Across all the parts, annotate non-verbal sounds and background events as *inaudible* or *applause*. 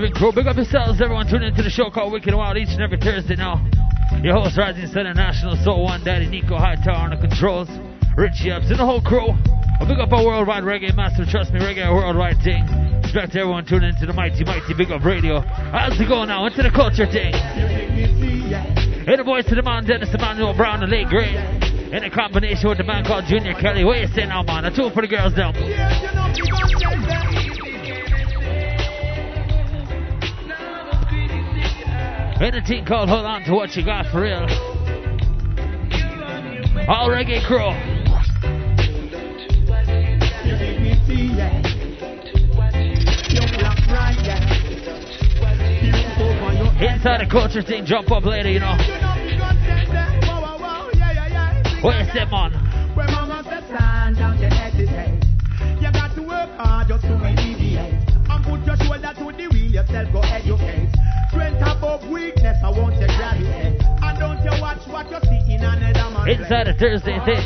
Big Crew. Big up yourselves, everyone tuning into the show called Wicked Wild each and every Thursday now. Your host, Rising Sun National Soul One Daddy Nico Hightower on the controls. Richie Epps and the whole crew. A big up our worldwide reggae master. Trust me, reggae worldwide thing. Respect to everyone tuning into the mighty, mighty Big Up Radio. How's it going now? Into the culture thing. Hey, the voice of the man, Dennis Emmanuel Brown, the late great. In a combination with the man called Junior Kelly. What you say now, man? A tool for the girls down. And a team called Hold On to What You Got for Real. All reggae crew. Inside the culture thing, jump up later, you know. You say, man? When you hesitate. You got to work hard just. And put your shoulder to the wheel, yourself go educate. Inside the Thursday thing.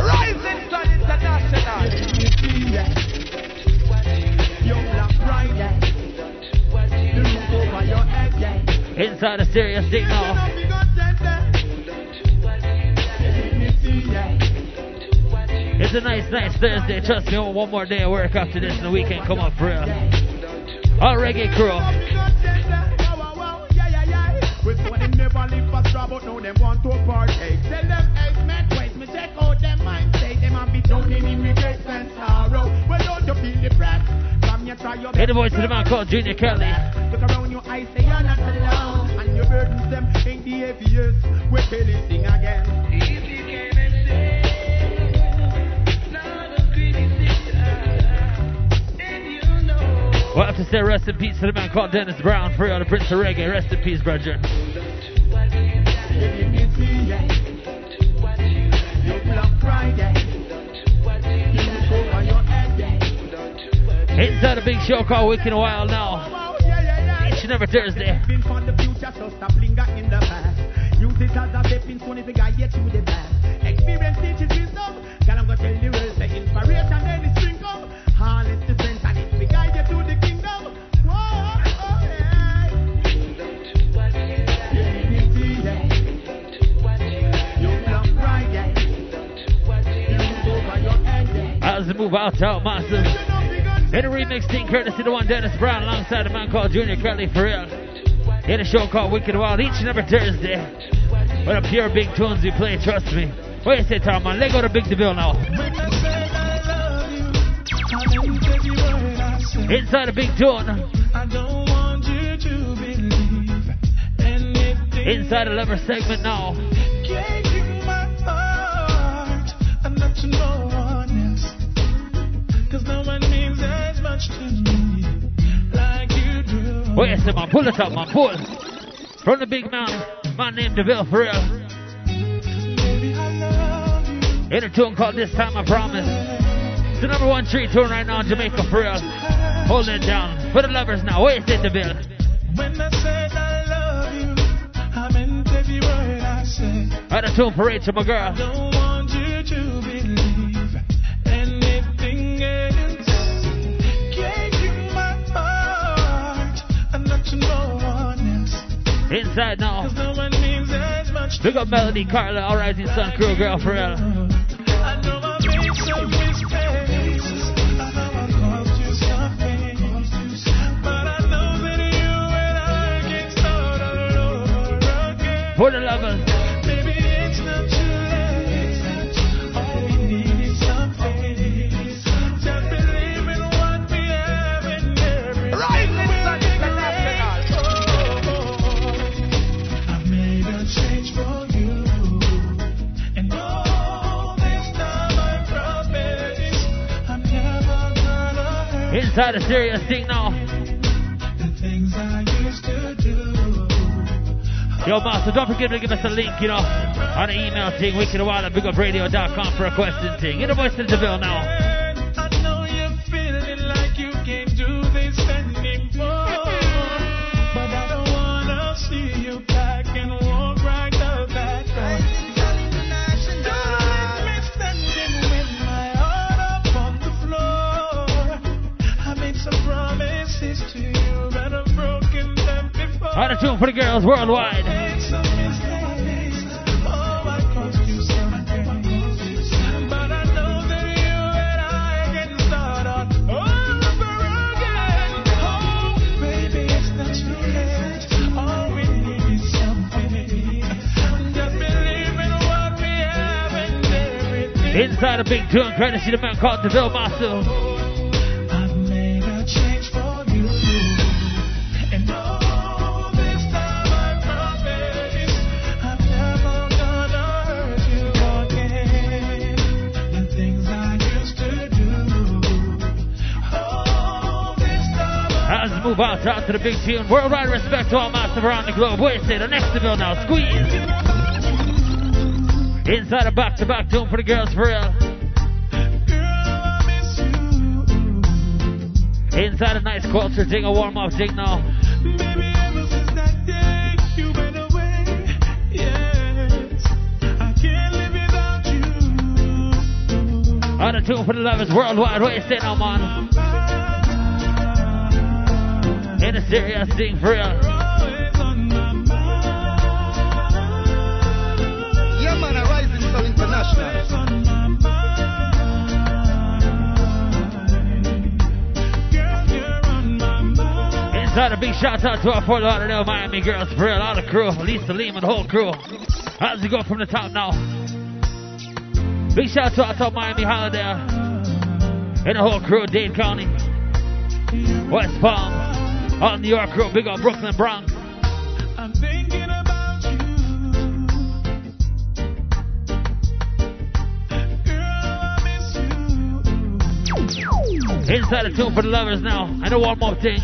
Rising Sun International. Young Black Friday. The roof over your head, yeah. Inside the serious thing now. It's a nice, nice Thursday. Trust me, one more day of work after this and the weekend come up for real. All reggae crew. But now them want to partake. Tell them, hey, man, wait, me check out them mind state. Them have be drowning in regrets and sorrow. Well, don't you feel the breath? Come here, try your Hey, the voice of the man called Junior Kelly. Look around your eyes, say you're not alone. And your burdens them ain't the heaviest. We Kelly sing again. We'll have to say rest in peace to the man called Dennis Brown, free on the Prince of Reggae. Rest in peace, brethren. Inside a big show called Wicked Wild now. Each and every Thursday. Move out, out massive. In a remix thing, courtesy the one Dennis Brown alongside a man called Junior Kelly for real. In a show called Wicked Wild each and every Thursday. With a pure big tunes we play, trust me. What do you say, Tom, man? Let go to Big DeVille now. Inside a big tune. Inside a lever segment now. What you say, man? Pull it up, man. Pull. From the big man, man named DeVille for real. In a tune called This Time I Promise. It's the number one tree tune right now in Jamaica for real. Hold it down. For the lovers now. What you say, DeVille? When I said I love you, I meant every word I said. Right, a tune for Rachel, my girl. Inside now. Big up Melody, Carla, All Rising Sun Crew, girl, for real. I know I Inside a serious the do. Yo, Master, don't forget to give us a link, you know, on the email thing, wickedwild at bigupradio.com for a question thing. Get a voice to DeVille now. What we have and everything. Inside a big tune, the man called DeVille Massive. To the big tune. Worldwide respect to all massive around the globe. Wait, say the next DeVille now. Squeeze. Inside a back to back tune for the girls for real. Inside a nice culture thing, a warm up thing now. On a tune for the lovers worldwide. You say now, man? Serious thing for real. Yeah, man, a Rising Sun International. Inside a big shout out to our Fort Lauderdale, Miami girls for real. All the crew. Lisa Lehman, the whole crew. As it go from the top now. Big shout out to our top Miami Holiday. And the whole crew, Dade County. West Palm. All New York crew. Big up Brooklyn, Bronx. I'm thinking about you. Girl, I miss you. Inside the tune for the lovers now. And a warm up thing.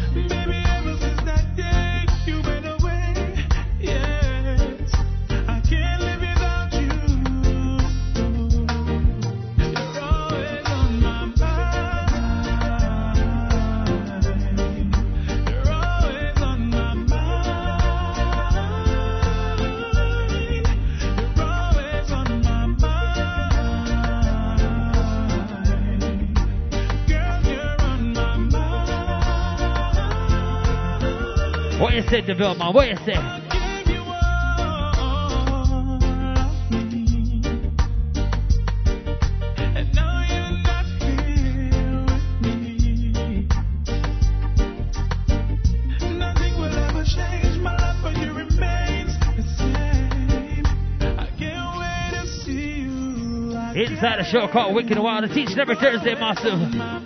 I can't wait to see you. I Inside a show called Wicked Wild. It's each and every Thursday, massive.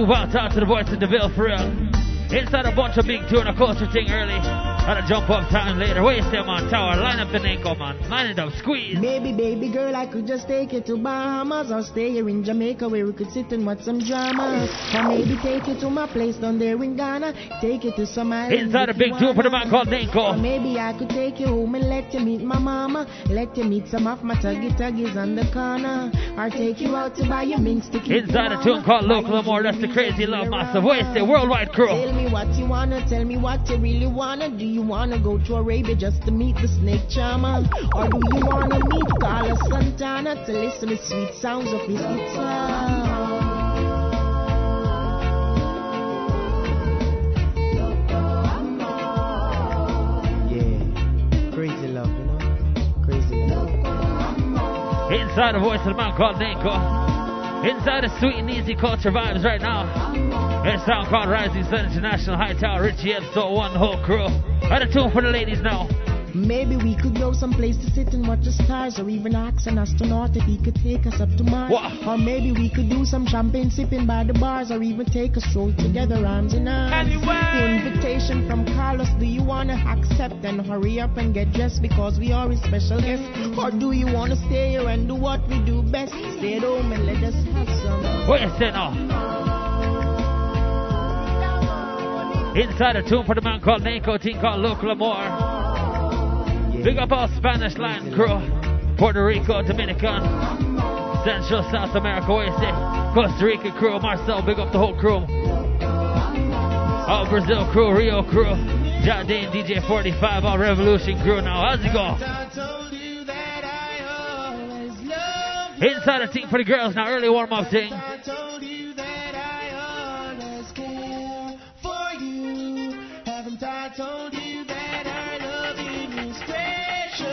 Move out, to the voice of DeVille for real. Inside a bunch of big tune, a culture thing early. And a jump up time later. You say, man? Tower, line up the ankle, man. Line it up, squeeze. Maybe, baby girl, I could just take you to Bahamas or stay here in Jamaica where we could sit and watch some drama. Or maybe take you to my place down there in Ghana. Take you to some island. Inside a big tune for the man called Or maybe I could take you home and let you meet my mama. Let you meet some of my tuggy tuggies on the corner. Or take you out to buy your minks to keep Inside a tune called Local you Amore. That's the crazy love master. What you? Worldwide crew. Tell me what you wanna, tell me what you really wanna. Do you wanna go to Arabia just to meet the snake charmer? Or do you wanna meet Carlos Santana to listen to sweet sounds of his guitar? Yeah, crazy love, you know? Crazy love. Inside the voice of the man called Nanko. Inside the sweet and easy culture vibes right now. It's sound called Rising Sun International High Tower, Richie Episode 1, the whole crew. And a tune for the ladies now. Maybe we could go someplace to sit and watch the stars, or even ask an astronaut if he could take us up to Mars. What? Or maybe we could do some champagne sipping by the bars, or even take a stroll together, arms in arms. Anywhere. The invitation from Carlos, do you wanna accept and hurry up and get dressed because we are his special guests? Or do you wanna stay here and do what we do best? Stay at home and let us have some. What you say now? Inside a tomb for the man called Nico, team called Luke Lamore. Big up all Spanish land crew. Puerto Rico, Dominican, Central South America, OSA, Costa Rica crew, Marcel, big up the whole crew. All Brazil crew, Rio crew, Jaden DJ 45, all Revolution crew now. How's it going? Inside a team for the girls now, early warm up thing.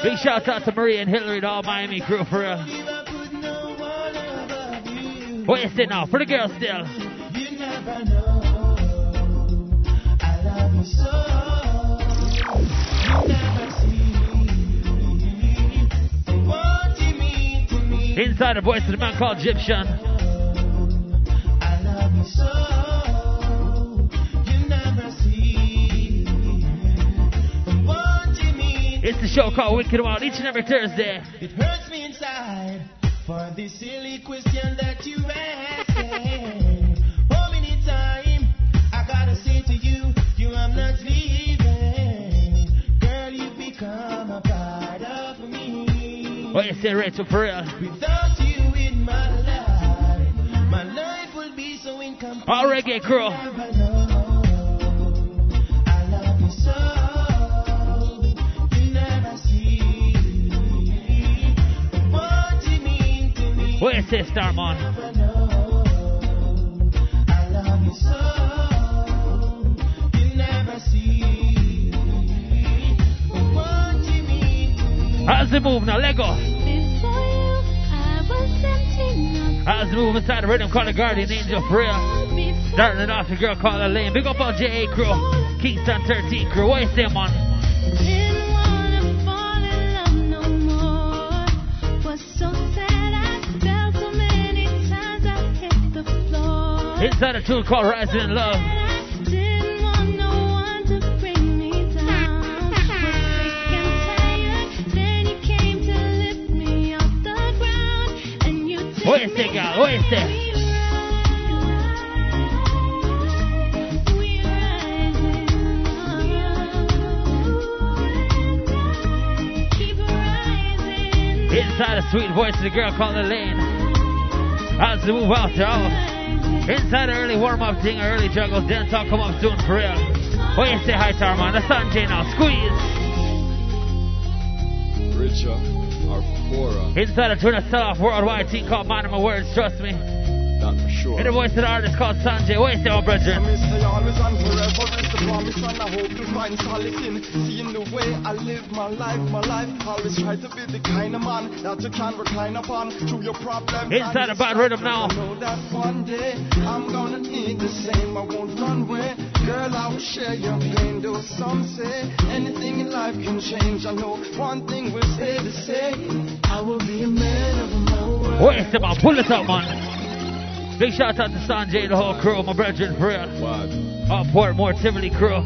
Big shout out to Maria and Hillary, the all Miami crew for real. What you say now? For the girls still. Inside the voice of the man called Egyptian. It's the show called Wicked Wild each and every Thursday. It hurts me inside for the silly question that you asked. How many times I gotta say to you, you I'm not leaving. Girl, you become a part of me. What you say, Rachel, for real? Without you in my life, my life will be so incomplete. All reggae crew. Mean this, me. How's the move now? Was empty. How's the move inside the rhythm called the Guardian Angel real? Starting it off, the girl called the lane. Big up on JA crew. Kingston 13 crew. You say, man? Girl? What you say? We rise, we rise, keep rising. Inside a sweet voice of the girl called Elaine. How's the move out there? Oh. Inside the early warm up thing, early juggle, dance all come up soon for real. Oh, what you say, hi, Tarman? That's Sanjay now. Squeeze. Richer or poorer, uh, Inside a tune a sell off worldwide team called of Words, trust me. Sure. In the voice of the artist called Sanjay. What you say, my brethren? I always and forever is the promise and I hope to find solace in seeing the way I live my life, my life. Always try to be the kind of man that you can recline upon through your problems. Inside and a bad rhythm now. I know that one day I'm gonna need the same. I won't run away. Girl, I will share your pain. Though some say anything in life can change. I know one thing will stay the same. I will be a man of my word. What you say, man? Pull it up, man. Big shout out to Sanjay, and the whole crew, my brethren, for real. What? Up Portmore, Tivoli crew.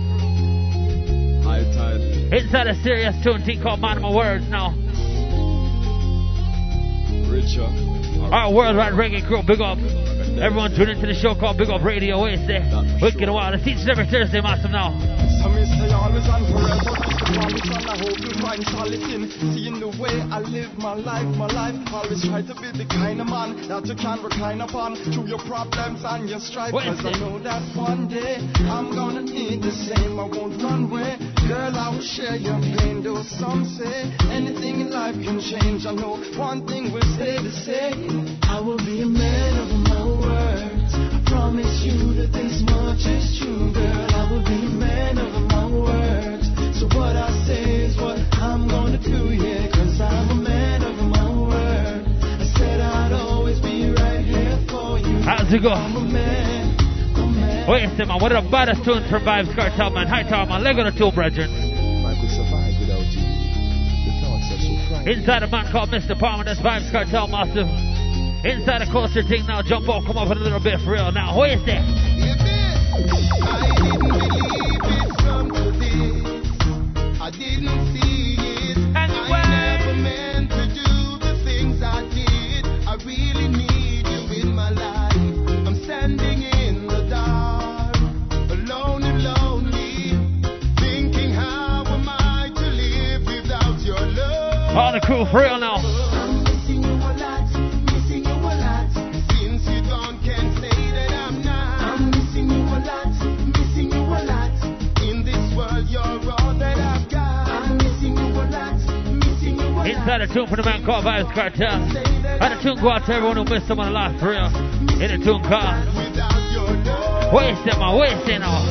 High tide, Inside a serious tune team called Mind My Words now. richer uh, or Our worldwide reggae crew, big up. Everyone tune into the show called Big Up Radio. Say? Wicked and Wild. It's each and every Thursday, massive now. Always and forever promise and I hope you find solace in seeing the way I live my life, my life. Always try to be the kind of man that you can recline upon through your problems and your strife. Cause I know that one day I'm gonna need the same. I won't run away. Girl, I will share your pain. Though some say anything in life can change. I know one thing will stay the same. I will be a man of my words. I promise you that this much is true, girl. I will be a man of my words. How's it go? I'm a man, a man. What you say, man? One of the baddest tunes from Vybz Kartel, man. Hi, Tom, man. Leg on the two, brethren. Survive without you. The thoughts are so. Inside a man called Mr. Palmer, that's Vybz Kartel, massive. Inside a culture thing now. Jump out, come up a little bit for real. Now, who is you say? I didn't believe it from today. I didn't a lot, missing you a lot. Inside a tune for the man called Vybz Kartel. And the tune go out to everyone who missed someone alive for real. In the tune called Waste it, man, waste it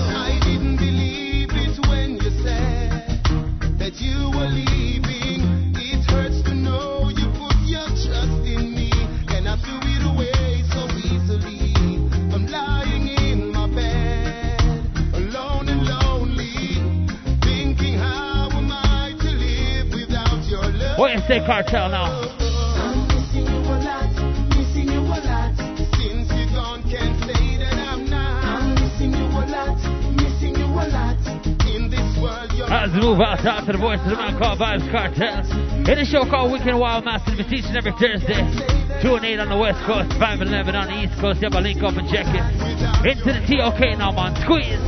world, you're As we move out, out to the voice of the man called Vybz Kartel. In a show called Wicked Wild Master, we teaching every Thursday. 2 and 8 on the West Coast, 5 and 11 on the East Coast. A link up and check it. Into the TOK now, man. Squeeze.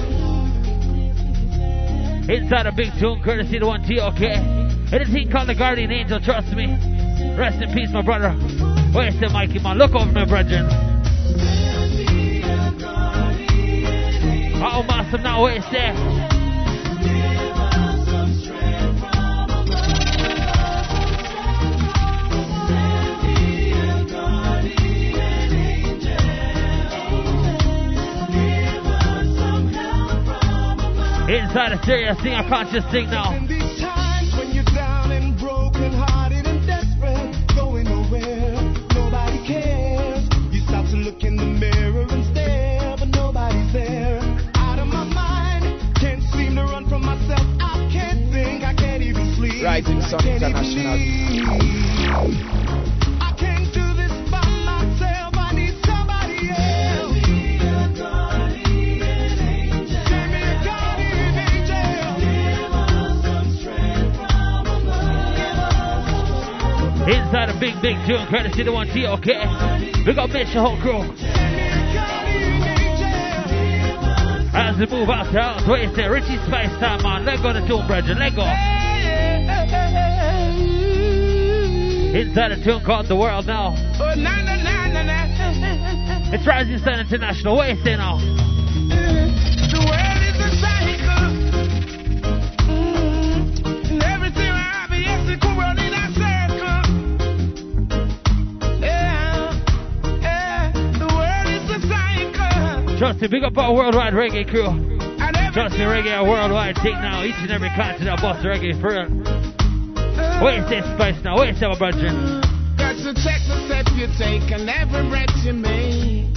Inside a big tune, courtesy the one TOK. And a thing called the Guardian Angel, trust me. Rest in peace, my brother. Where's the Mikey, man? Look over me, brethren. Oh, massive now, where's there? Inside a serious thing, a conscious thing now. Guardian angel. Inside a big, big tune, courtesy the one TOK. We got Mitch, the whole crew. As we move out the house, what you say? Richie Spice time, man. Let go the tune, brethren. Let go. Inside a tune called The World Now. Oh. It's Rising Sun International. What you say now? The world is a cycle. Mm-hmm. And everything I have, yes, it could run in a circle. Yeah, yeah. The world is a cycle. Trust me, big up our worldwide reggae crew. Trust me, reggae a worldwide thing now. Each and every continent bust reggae for real. What this Spice now? You say, brethren? Check the step you take and every breath you make.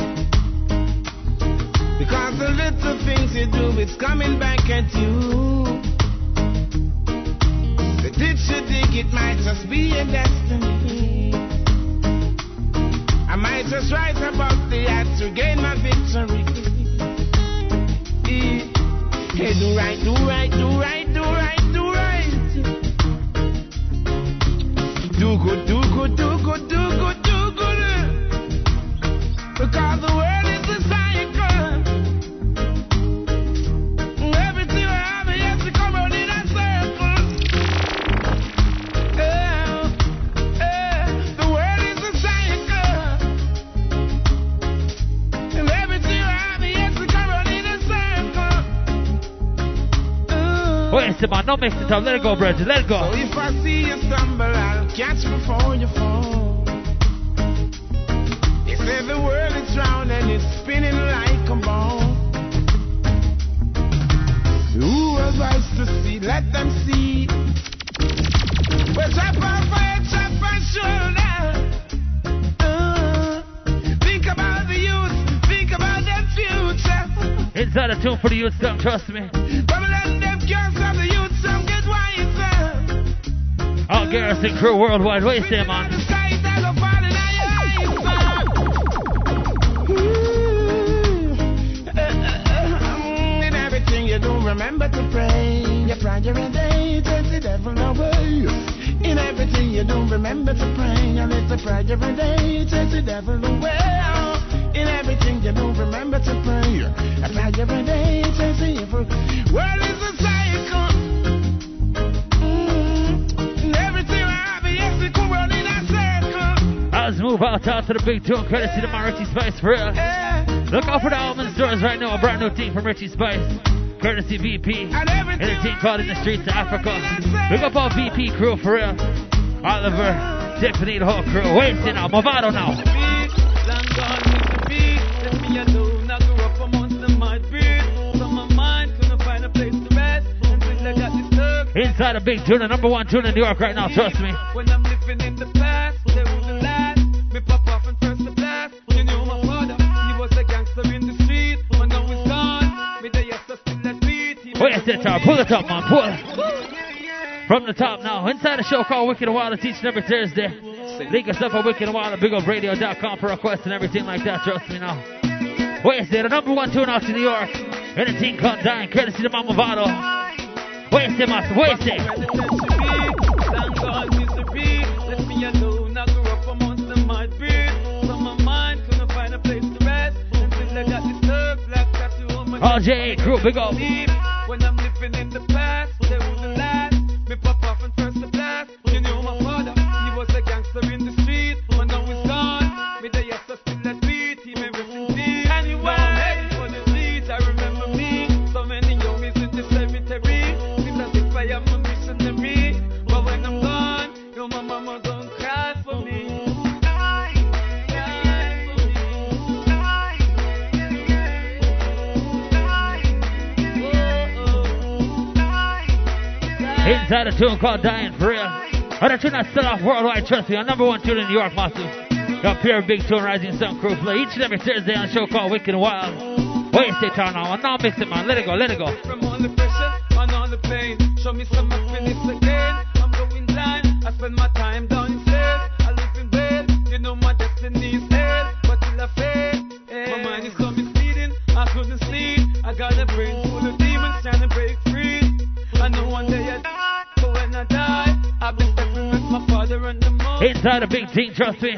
Because the little things you do, it's coming back at you. The ditch you dig, it might just be a destiny. I might just rise above the odds to gain my victory. Hey, do right, do right, do right, good, do good, do good, do good, do good. Because the What you say, man? Don't mix it up. Let it go, brethren. Let it So if I see you stumble, I'll catch before you fall. They say the world is round and it's spinning like a ball. Who has eyes to see? Let them see. We're trap on fire, trap on shoulder. Uh, think about the youth, think about their future. Inside a tune for the youth, some trust me. Garrison crew worldwide. What you say, man? You remember to pray. Your a day takes the devil away. In everything you do, remember to pray. Your little prayer a day takes the devil away. In everything you do, remember to pray. A a day takes the evil. A Let's move out, out to the big tune. Courtesy to my Richie Spice for real. Look out for the album stores right now. A brand new thing from Richie Spice. Courtesy VP. And a team called In the Streets of Africa. Look up our VP crew for real. Oliver, Tiffany, the whole crew. See now, Mavado now. Long gone Mr. B. Left me alone. I grew up amongst the mud breed. So my mind couldn't find a place to rest. Until I got disturbed. Inside a big tuna, number one tuna in New York right now, trust me. Down, win. pull it up, man, pull it. From the top now, inside a show called Wicked and Wild, it's each and every Thursday. Link us up at Wicked and Wild at BigUpRadio.com for requests and everything like that, trust me now. Wednesday, the number one tune out to New York. And a team called Dying, courtesy to Mama Vado. Wednesday, master, Wednesday. Thank God, Mr. The crew, big up. Inside a tune called Dying for Real. Other tune that set off worldwide, trust me, our number one tune in New York, massive. Got pure big tune rising sun crew play each and every Thursday on a show called Wicked and Wild. Wait, stay turn on. Now mix it, man. Let it go, let it go. From all the pressure and all the pain. Show me some happiness again. I'm going blind. I spend my time downstairs. Inside a big team, trust me.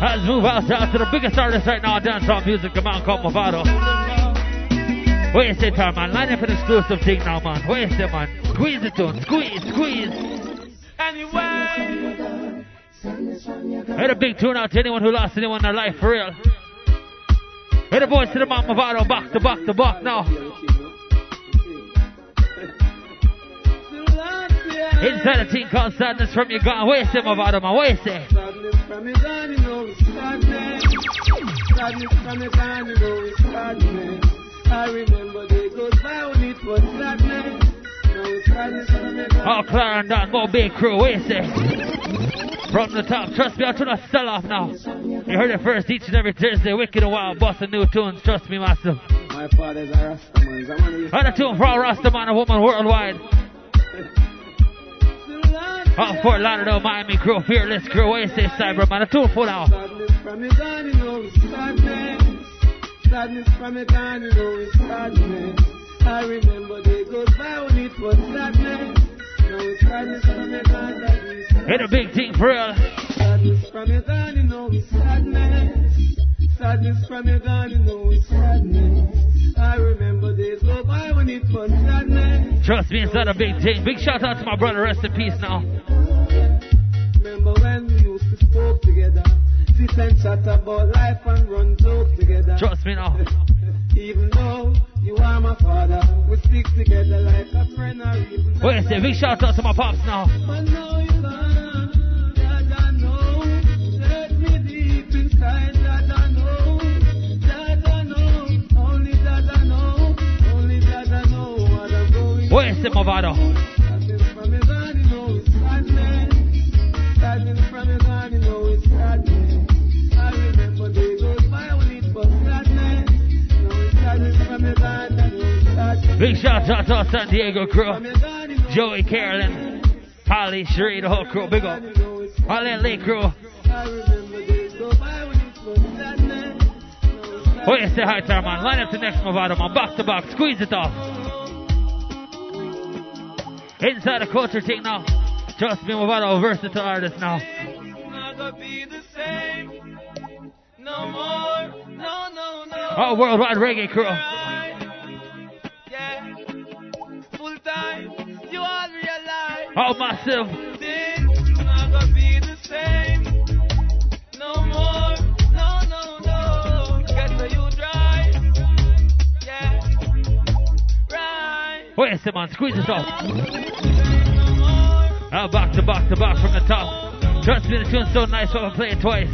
Let's move out, to the biggest artist right now dancehall music, come on, called Mavado. Wait a second, man. Line up an exclusive thing now, man. A second, man. Squeeze it, on. Squeeze, squeeze. Anyway, Hit a big tune out to anyone who lost anyone in their life, for real. Hit the boys to the man, Mavado, back to back to back now. Inside a team called Sadness from your a a sadness from your gone, you you. I remember they by when it was sadness. Now it's sadness from your. All Clara and Don, Mo Big Crew, wait a second. From the top, trust me, I'm trying to sell off now. You heard it first each and every Thursday, Wicked and Wild, busting new tunes, trust me, massive. My father's a Rastaman. You. On a tune for all Rastaman and woman worldwide. All Fort Lauderdale, Miami crew, fearless crew, wait a second, Cyberman, a tune for now. Sadness from you sadness. You. I remember they goes by when it was sadness. Now it's sadness from your gone that is Hit a big thing for real. Sadness from your gone, you know it's sadness. Sadness from your gone, you know it's sadness. I remember days go by when it was sadness. Trust me, it's not a big thing. Big shout out to my brother, rest in peace now. Remember when we used to spoke together, sit and chat about life and run joke together. Trust me now. Even though you are my father, we stick together like a friend. Wait a second, big shout out to my pops now. But now you're gone, that Big shout out to our San Diego crew. Joey, Carolyn, Holly, Sheree, the whole crew, big up. Holly and Lee crew. Wait a second, hi, Tar, man. Line up the next Mavado, man. Back to back, squeeze it off. Inside the culture thing now. Trust me, Mavado, versatile artist now. No more. No, no, no. Our worldwide reggae crew. time, you all realize. All myself. Things not be the same. No more, no, no, no. Get to you drive. Yeah. Right. Wait a man, squeeze us off. Now back to back to back from the top. Trust me, the tune's so nice, I'm gonna play it twice.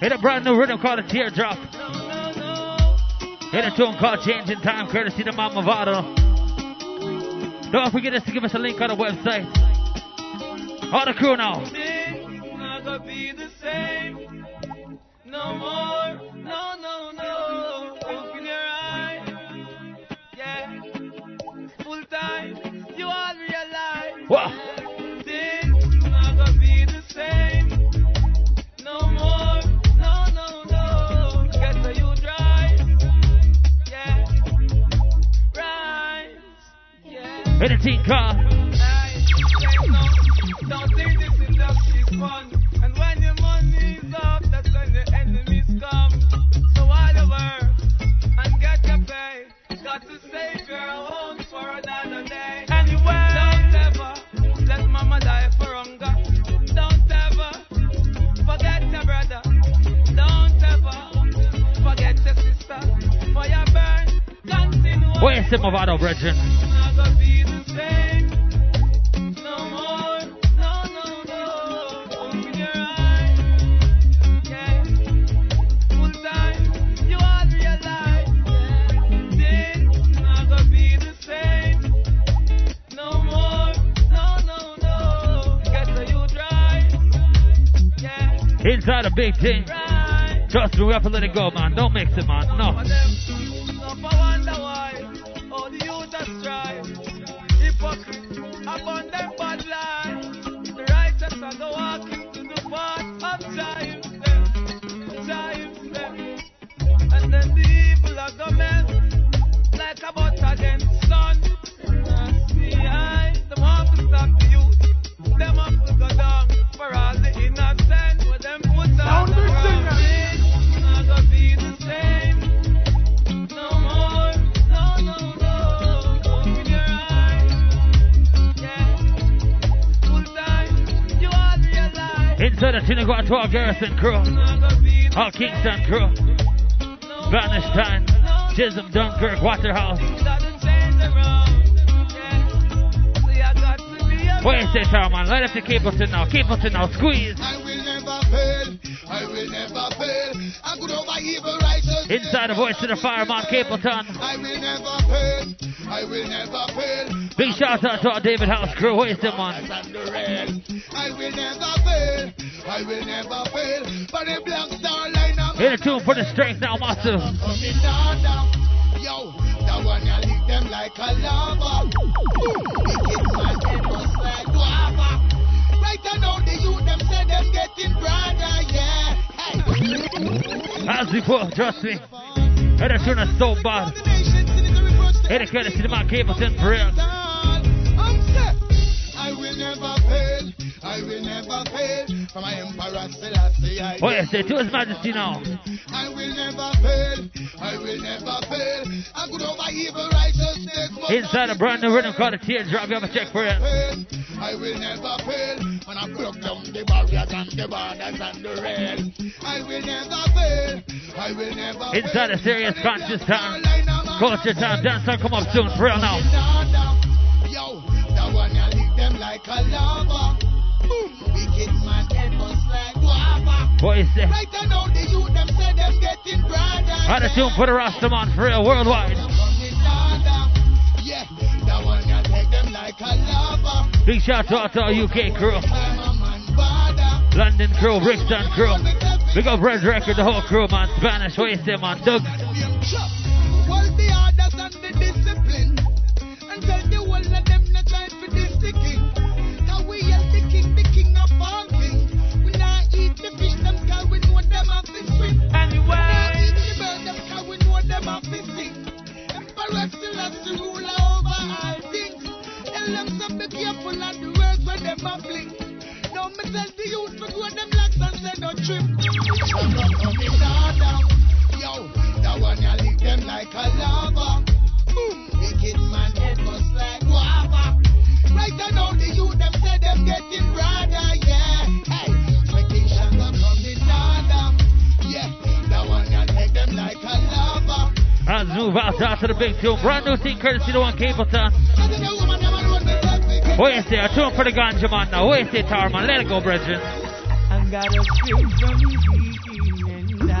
Hit a brand new rhythm called a teardrop. Hit a tune called Changing Time, courtesy to Mama Vado. Don't forget us to give us a link on the website. All the crew now. Things not gonna be the same no more. No, no, no. Open your eyes. Yeah. Full time. You all realize. Whoa. Your burn, continue. Wait a second, Mavado, brethren. Inside a big thing. Trust me, we have to let it go, man. Don't mix it, man. No Tinaguan 12 Garrison crew. Not gonna be the All Kingston crew. no Town. no, Chisholm, Dunkirk, Waterhouse. gotta change around, yeah. See, to Wait a second, man. Light up the Capleton now. Capleton now. Squeeze. I will never fail. I will never fail. I could over evil righteousness. Inside the voice of the fireman, Capleton. I will never fail. I will never fail. Big shout out to our David House crew. Wait a second, man. And the rail. I will never fail. I will never fail. For the black star line of Hit a tune for the strength now, that guava. Right now, the youth them say them getting broader, yeah. As before, trust me. A tune that's so bad. The nations in the man Capleton for real. I will never fail. From my emperor Selassie, I a second, to his majesty now. I will never fail. I will never fail. I could over evil righteousness. Inside a brand new rhythm called a teardrop. You have a check for it. I will never fail. When I broke down the barriers and the borders and the rail. I will never fail. I will never pay. Inside a serious conscious time. Culture time. Dance time come up soon. For real now. Yo, that one you lick them like a lava. Wicked man, head must like guava. What you? Right now, the youth them say them getting broader. Had a tune for the Rastaman for real worldwide. Yeah, that one you take them like a lava. Big shout out to our UK crew. I'm a man bother. London crew, Brixton crew. Big up Red Record, the whole crew, man. Spanish, what you say, man? Doug. Hold the orders and the discipline. And tell the whole of them have. We not Anyway, bird, them we know them have to sing. Emperor still has to rule over all things. Tell them to be careful of the words when them a fling. Now me tell the youth to go them locks and say no trip. Down, down. Yo, that one you lick them like a lava. Boom, out to the big tune. Brand new thing courtesy the one Capleton. What you say? A tune for the ganja man now. What you say, Tarman? Let it go, brethren. I got a straight from the and I,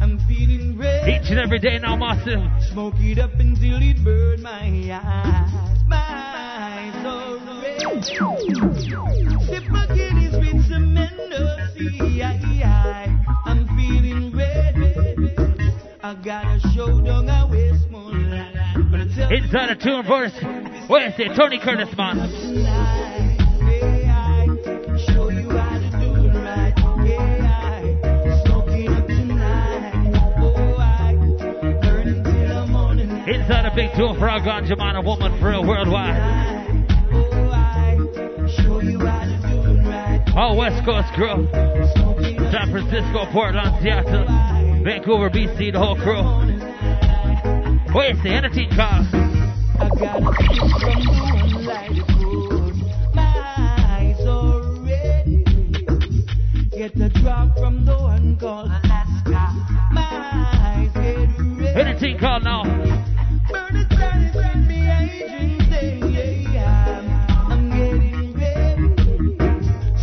I'm feeling red. Each and every day now, massive. Smoke it up until it burn my eyes. Inside a tune verse. What you say? Tony Curtis, man. it. Inside a big tune for our ganja man, a woman for real worldwide. It. All West Coast crew. San Francisco, Portland, Seattle, Vancouver, BC, the whole crew. You say? Anything call. I got a kiss from the gold. My eyes are red. Get a drop from the one called Alaska. My eyes get red. Anything call now. Burn it down and send me agents. Say, yeah, I'm, I'm getting red.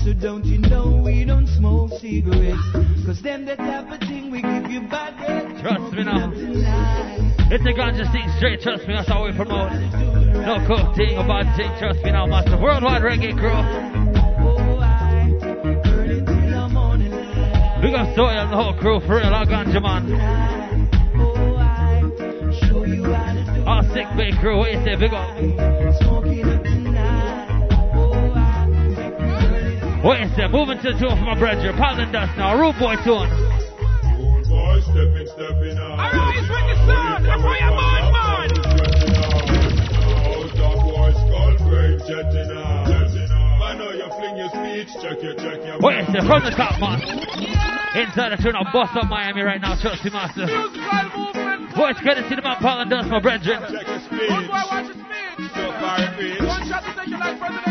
So don't you know we don't smoke cigarettes? Cause them that type of thing we give you breath. Trust me now. It's a ganja thing straight, trust me, that's how we promote. No coke thing bad thing, trust me now, master. Worldwide reggae crew. We up Soy and the whole crew for real, our ganja man. Our sick bay crew, what you say? Big up. What you say? Moving to the tune for my brother, Paladin Dust now, Rude Boy tune. Rude boy, stepping, stepping uh. out. Arise with the sun, a fire man, man. Out of boy, skull brain, jetting out. Uh. Man, uh. know you fling your speech, check your, check your. What you say? From the top, man. Inside the tune, bust up Miami right now, me, master. Movement. Boys, credit to the man, Paladin Dust, my brethren. Check your Good speech. boy, watch his speech. So far. One shot to take you like president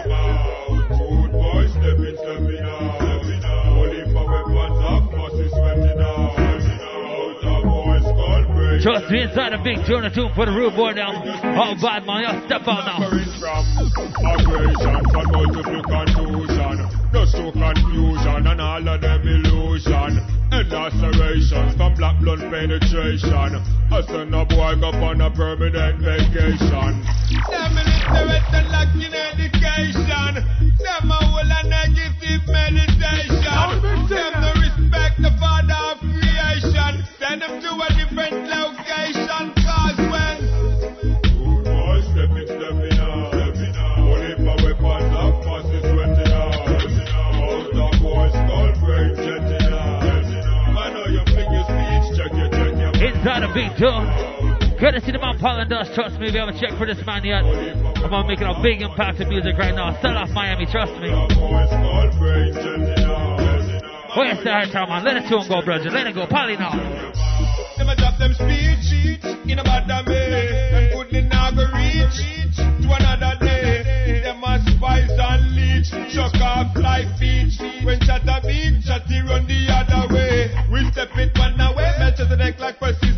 Trust me, inside a big tune, a tune for the rude boy down. Oh, bad man, y'all step out now. Suffering from aggression, from multiple confusion, just to confusion and all of them illusion. And from black blood penetration. I send a boy go on a permanent vacation. Them illiterate and lacking education. Them a whole a negative meditation. Them no respect the father of creation. Send them to a different location. Check your. Inside a big tune. Courtesy the man Paul and Dust, trust me, we haven't checked for this man yet. I'm on making a big impact in music right now. Sell off Miami, trust me. Of. What you say, Hard man? Let it tune go, brother. Let it go. Polly now. Them a drop them speech in a bad way. Them couldn't now go reach to another day. Them a spice and leech, chuck off like beach. When shot a beat, shot run the other way. We step it one away, match the neck like Percy's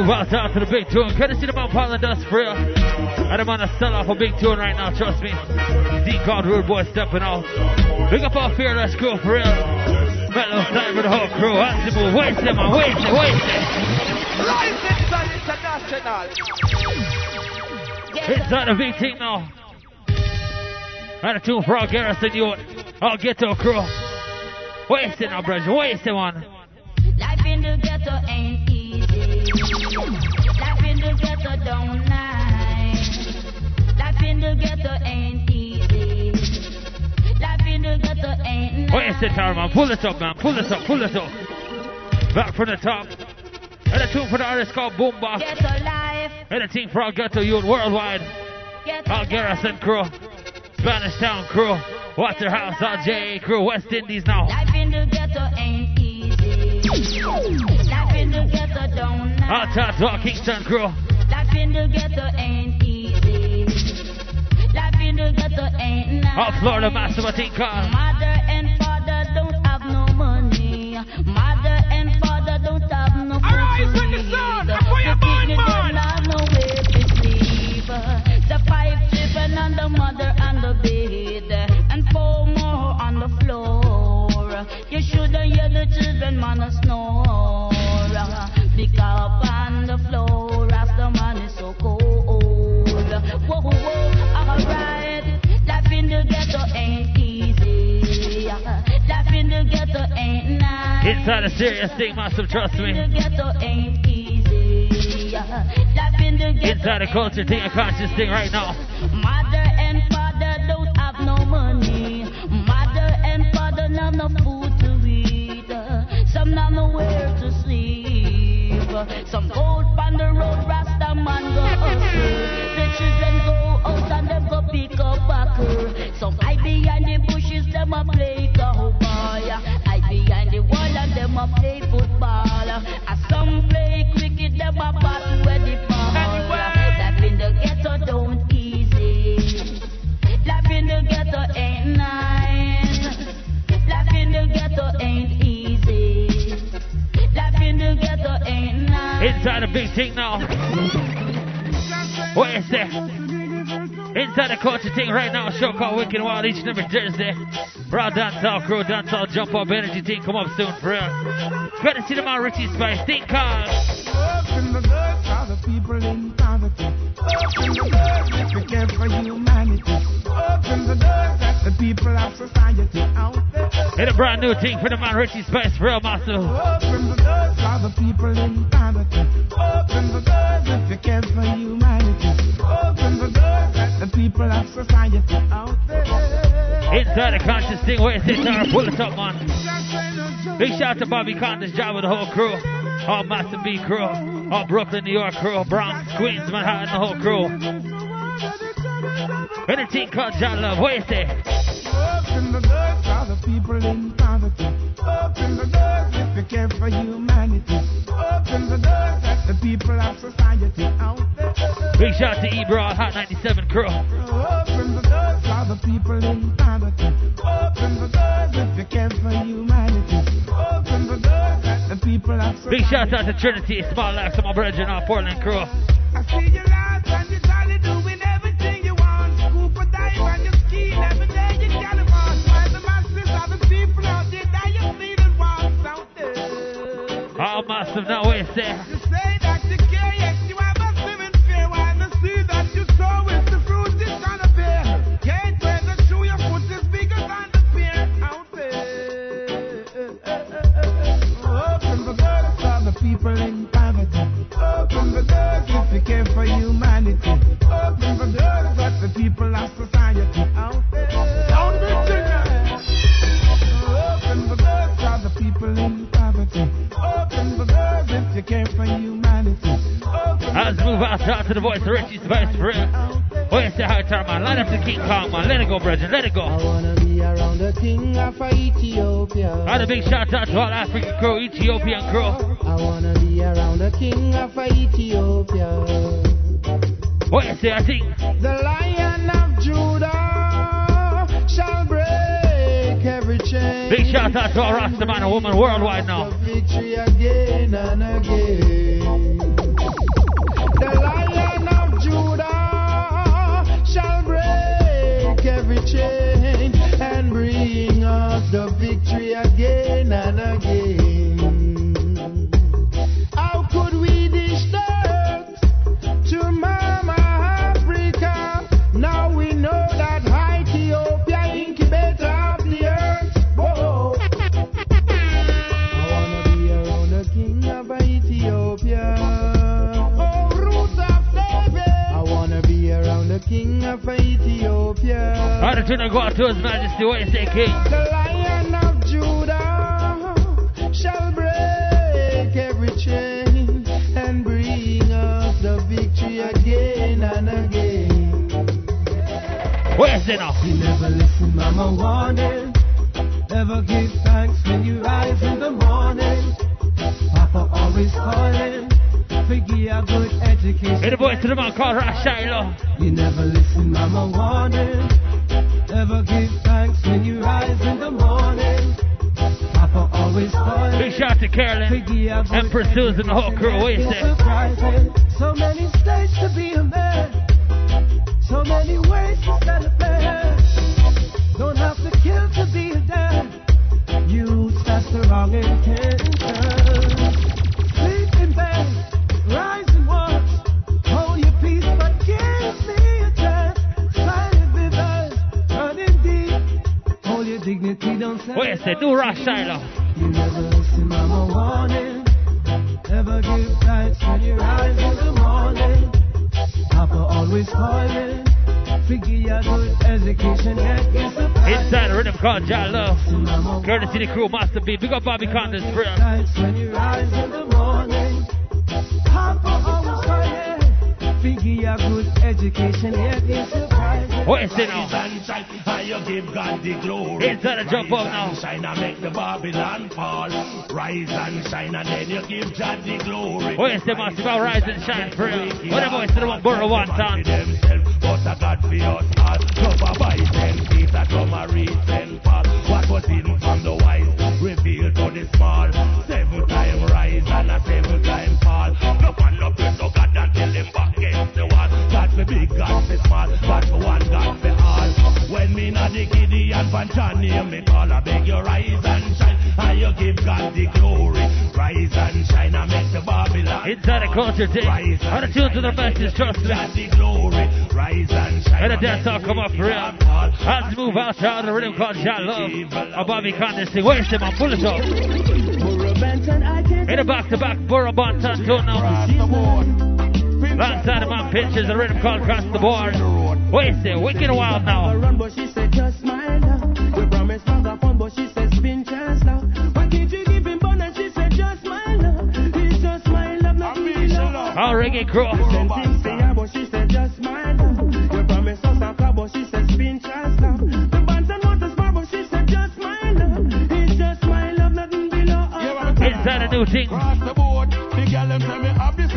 move out, out to the big tune. Courtesy the Paul and Dust for real. And I'm on a sell off a big tune right now, trust me. D God Rude Boy stepping out. Big up our fearless crew for real. Metal time for the whole crew. Move. Waste it, man. Waste it, waste it. Rising Sun International. Inside the big team now. And a tune for our garrison youth. Our ghetto crew. Waste it now, brother. Waste ghetto ain't easy. Life in the ghetto don't nice. in the ghetto ain't easy. Life in the ghetto ain't What is it, Tara, man? Pull it up, man. Pull it up, pull it up. Back from the top. And a tune for the artist called Boombox. Ghetto life, And a team for all ghetto youth worldwide. ghetto All Garrison crew. Spanish Town crew. Waterhouse, JA crew. West Indies now. Life in the ghetto ain't easy. Life in the ghetto don't All Tots, Kingston crew. Life in the ghetto ain't easy. Life in the ghetto ain't nice. All Florida, massive, I think, called. Mother and father don't have no money. Mother and father don't have no food Arise to with the eat. sun, and for your The born man. don't have no way to sleep. The five children and the mother on the bed, and four more on the floor. You shouldn't hear the children man a snore. Nice. Inside a serious thing, massive, trust Life in the me. ghetto ain't easy. Life in the ghetto Inside a culture thing, a conscious thing right now. Mother and father don't have no money. Mother and father not no food to eat. Some not nowhere to sleep. Some go on the road, Rasta man go hustle. The children go out and them go pick up backer. Some hide behind the bushes, them a play cowboy. The wall and them a play football. And some play cricket, them a battle where the ball. Life in the ghetto don't easy. Life in the ghetto ain't nice. Life in the ghetto ain't easy. Life in the ghetto ain't nice. Inside a big thing now. What is that? Inside the culture thing right now, a show called Wicked Wild each and every Thursday. Raw Dancehall Crew, Dancehall Jump Up Energy Team come up soon for real. Better see them on Richie Spice, think called. Open the doors for the people in poverty. Open the doors if you care for humanity. Open the doors that the people of society out there. And a brand new thing for the man Richie Spice, for real massive. Open the doors for the people in poverty. Open the doors if you care for humanity. Open the doors the people of society out there. Inside the conscious thing, where is this? Tara, pull it up, man. Big shout out to Bobby Konders job with the whole crew. All Massive B crew. All Brooklyn, New York crew. Bronx, Queens, Manhattan, the whole crew. And a team called John Love, where is it? Open the doors for the people in poverty. Open the doors if you care for humanity. Open the doors the people of society out there. Big shout out to Ebro, Hot 97 crew. Open the doors for the people in poverty. Open the doors if you care for humanity. Open the doors that the people of society Big shout out to Trinity, Small Lax, my brethren, all Portland crew. I see you lost and you're jolly doing everything you want. Scoop a dive and you ski every day got them. While the masses of the people out there that you wants out there. All massive, now where is it? Move out, out to the voice of Richie Spice for real. Where is the high time, man? Line up to King Kong, man. Let it go, brethren. Let it go. I wanna be around the king of Ethiopia. And a big shout out to all African crew, Ethiopian crew. I wanna be around the king of Ethiopia. What you say? I think The lion of Judah shall break every chain. big shout out to all Rasta man and woman worldwide now. The victory again and again. Tune to His Majesty. What you say, King? The Lion of Judah shall break every chain and bring us the victory again and again. What say now? You never listen, Mama warning. Never give thanks when you rise in the morning. Papa always calling. Figure a good education. Hey, the to the man called. You never listen, Mama warning. Never give thanks when you rise in the morning. Papa always calling. Big shout to Carolyn, Figure a good Empress Susan, the whole crew. What you It's say? surprising. So many states to be a man. So many ways to celebrate. Don't have to kill to be a dad. Use that's the wrong intention. Say? Do Ras Shiloh. You never listen, mama warning. Never give thanks when you rise in the morning. Papa always calling. Figure a good education, it's a Inside the rhythm called Jah Love. Courtesy the crew, Massive B. Big up Bobby Konders, friend. Thanks when you rise in the morning. Papa always calling. Figure a good education, yet it's a What you now? You give God the glory. Inside the jump up now. shine and make the Babylon fall. Rise and shine and then you give God the glory. What you say, Master Bow? Rise and shine, friend. What the voice to the one, Burrow one time? But a God for us all. Cover by ten feet that from a recent fall. What was in from the wise, revealed to the small. Seven time rise and a seven time fall. No man no pray to God and tell him back against the wall. God for big, God for small, God Not the kiddie and Panchani, me call, I beg you rise and shine. And you give God the glory. Rise and shine and make the Babylon. Inside the culture day. Rise How the tunes to the best trust me. The glory. Rise and shine. And the dance all come up for real. As we move out to the rhythm called Jah Love. A Bobby Konders sing. What you say, man? Pull it up. In the back to back, Burro Banton tune now. Alongside the man Pinchers a rhythm called Cross the Board. What you say? Wicked wild now. run, but she said just smile now. You promised vagabond, but she said spin chance now. Why can't you give him bun? And she said just smile now. It's just smile up, not be love. Our reggae crew. Send things to her, but she said just smile now. You promised us a car, but she said spin chance now. The bands and want to smile, but she said just smile now. It's just smile up, nothing below. Inside a new thing. Cross the board. The gal them say me have the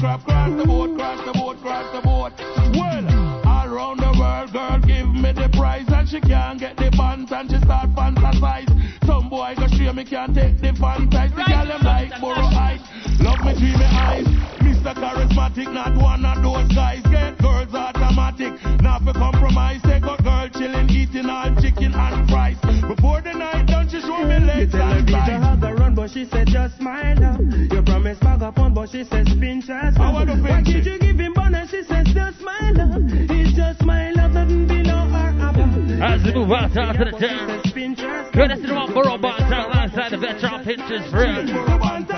crop cross the board, cross the board, cross the board. Well, all around the world, girl give me the prize and she can't get the buns and she start fantasize. Some boy go straight me can't take the fantasize. The gal them like Borough Heights, love me dreamy eyes. Mr. Charismatic, not one of those guys. Get girls automatic, not for compromise. Take a girl chilling, eating all chicken and fries. Before the night done, she show me legs and thighs. Have the run, but she said just smile now. You promised vagabond, but she said spin chance I want to Why it. you give him bun? And she said just smile now. It's just smile up, nothing below her above. As we move out to the turn. Spin chance Courtesy to one Burro Banton alongside the veteran Pinchers, friend.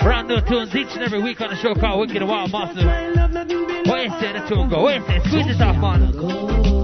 Brand new tunes each and every week on the show called Wicked Wild Massive. smile up, nothing below What you say? The tune go. What you say? Squeeze it off, man.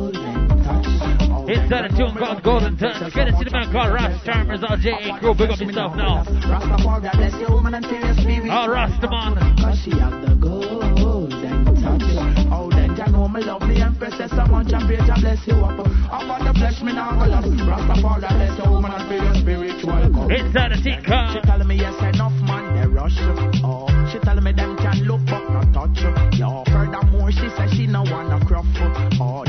Inside the tune called Golden Touch. Courtesy to the man called Ross Charmers, all J.A. Crew. Big up yourself now. Rastafari, bless your woman and your spirit. All Rastaman. Cause she have the golden touch. Oh, then you know me love me empress. There's so much and praise and bless you up. Up on the flesh, me now. Rastafari, bless your woman and feel your spiritual. Inside the tea She car. tell me yes enough man they rush Oh, she tell me them can look but not touch Yo, furthermore she say she no wanna crop Oh,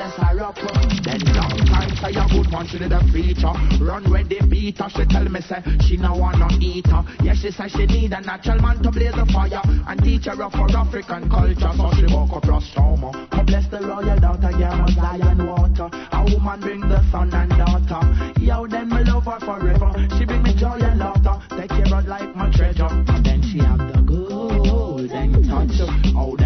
bless her up. Then long time say a good man she did a feature. Run where they beat her She tell me say she no wanna eat her Yeah, she say she need a natural man to blaze the fire And teach her her African culture. So she walk across Roma God bless the royal daughter, yeah, must lion water. A woman bring the son and daughter. Yo, then me love her forever. She bring me joy and laughter. Take care of like my treasure. And then she have the golden touch. Oh,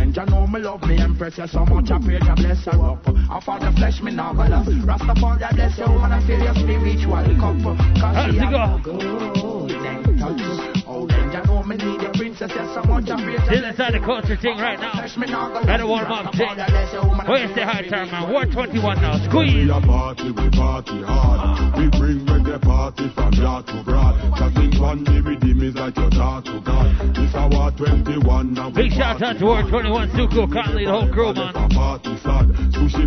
me love me empress You so much I pray you bless her up. Off of the flesh me now go love Rastafari bless you. Woman I feel your spiritual cup. Cause she have go? the golden touch me need your princess say so much of faith. Still inside the culture thing right now. Got a warm up thing. Where's the high time, man? 121 now. Squeeze. We a party, we party hard. We bring reggae party from yard to broad. Chatting one the rhythm is like your talk to God. This a war 21 now. Big shout out to Ward 21, Suku, Kunley, the whole crew, man. Party sad,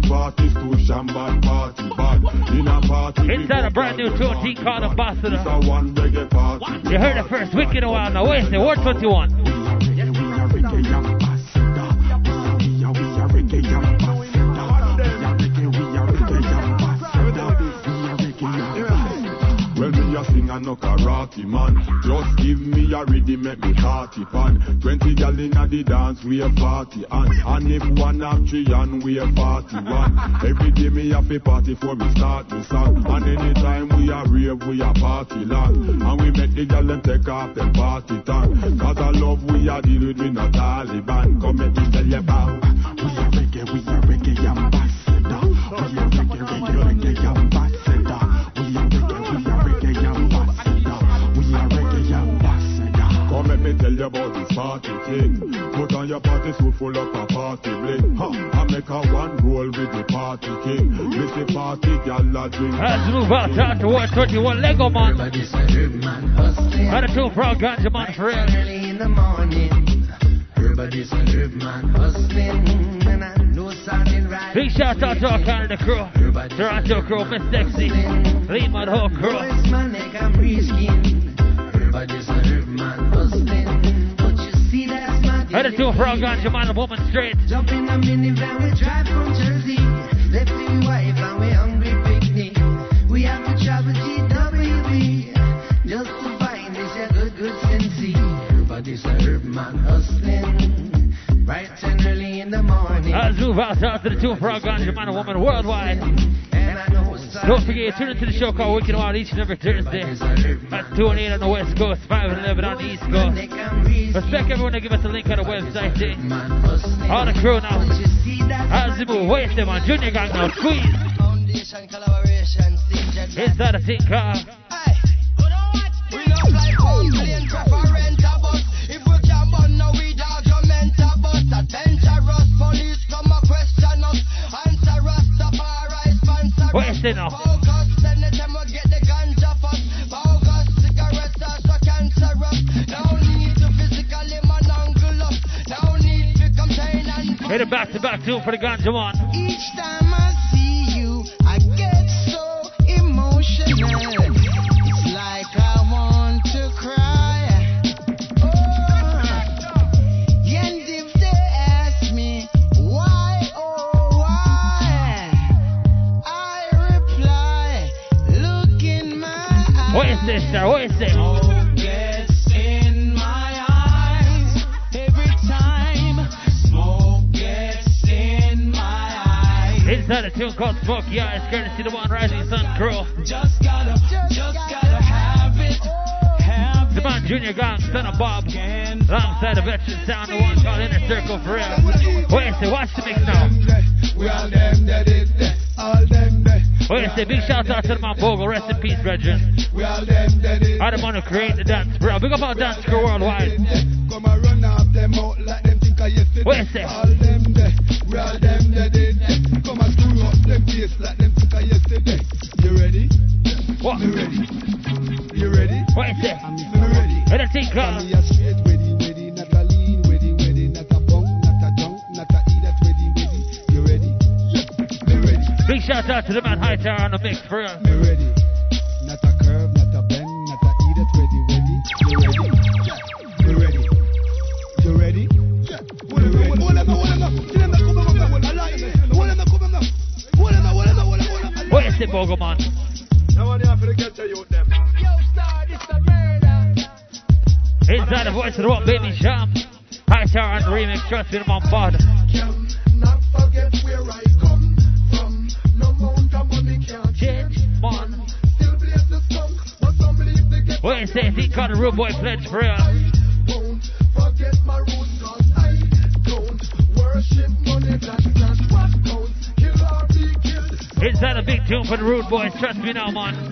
party, sushi and party bad. In a party, Inside a brand new tune team called Ambassador. this a one reggae party. You heard it first, wicked a while now. Where's the Ward 21? When me a sing a no karate man. Just give me a rhythm make me hearty pan. Twenty gal inna the dance we a party and And if one have three and we a party one. Every day me have a party before we start the song. And anytime we a rave we a party long. And we make the gal them take off them party tongue. Cause I love we a deal with me not Taliban. Come make me tell you about. We a reggae, we a party thing Put on your party suit full up a party bling huh. I make a one roll with the party king Miss the party gal a drink Let's move out out to Ward 21, Lego man. Got a two frog ganja man for real. Early in the morning, everybody's a herb man hustling, and I know sounding right. Big shout out to our Canada crew. Toronto crew, Miss Sexy. Lima, the whole crew. Voice my neck, I'm risking. Everybody's a herb man hustling, you see that's my Got a two frog ganja man, a woman straight. Jump in a minivan, we drive from Jersey. Left wife and we hungry picnic. We have to travel GWB just to find this a good, good sensei. Everybody's a herb man hustling. Bright and early in the morning. Let's move out to the two frog ganja man, a woman worldwide. Don't forget, to tune into the show called Wicked Wild each and every Thursday. At 2 and 8 on the West Coast, 5 and 11 on the East Coast. Respect everyone that give us a link on the website. eh? All the crew now. We wait them on Junior Gong now, squeeze. Inside the thing car. Need to contain and Hit it back to back two for the ganja one. each time Smoke gets in my eyes. Inside a tune called Smoky Eyes, courtesy the One Rising Sun crew. Just gotta, just gotta have it. Have man Junior Gong, son of Bob. Alongside the veteran sound, the one called Inner Circle for real. Wait a watch the mix now. A big shout out to the man rest in peace, brethren. I the man who create the dance, bro. Big up our dance crew worldwide. Come and run them like them think I yesterday. What is it? All them there, we all them it. Come and screw up face like them think yesterday. You ready? What? Me ready. You ready? What is it? Me ready. What a out to the man High Tower on the mix for real. Me ready. Not a curve, not a bend, not a eat it ready, ready. You ready? You ready? You ready? Yeah. On. What is it, Bogle man? Now one here for the get to you them. Yo, star, this a murder. Inside the voice of the one, Baby Cham. High Tower on the remix, trust me, I'm on board. Don't worship money. That's not what counts. Kill or be killed. Inside a big tune for the Rude Boys, trust me now, man.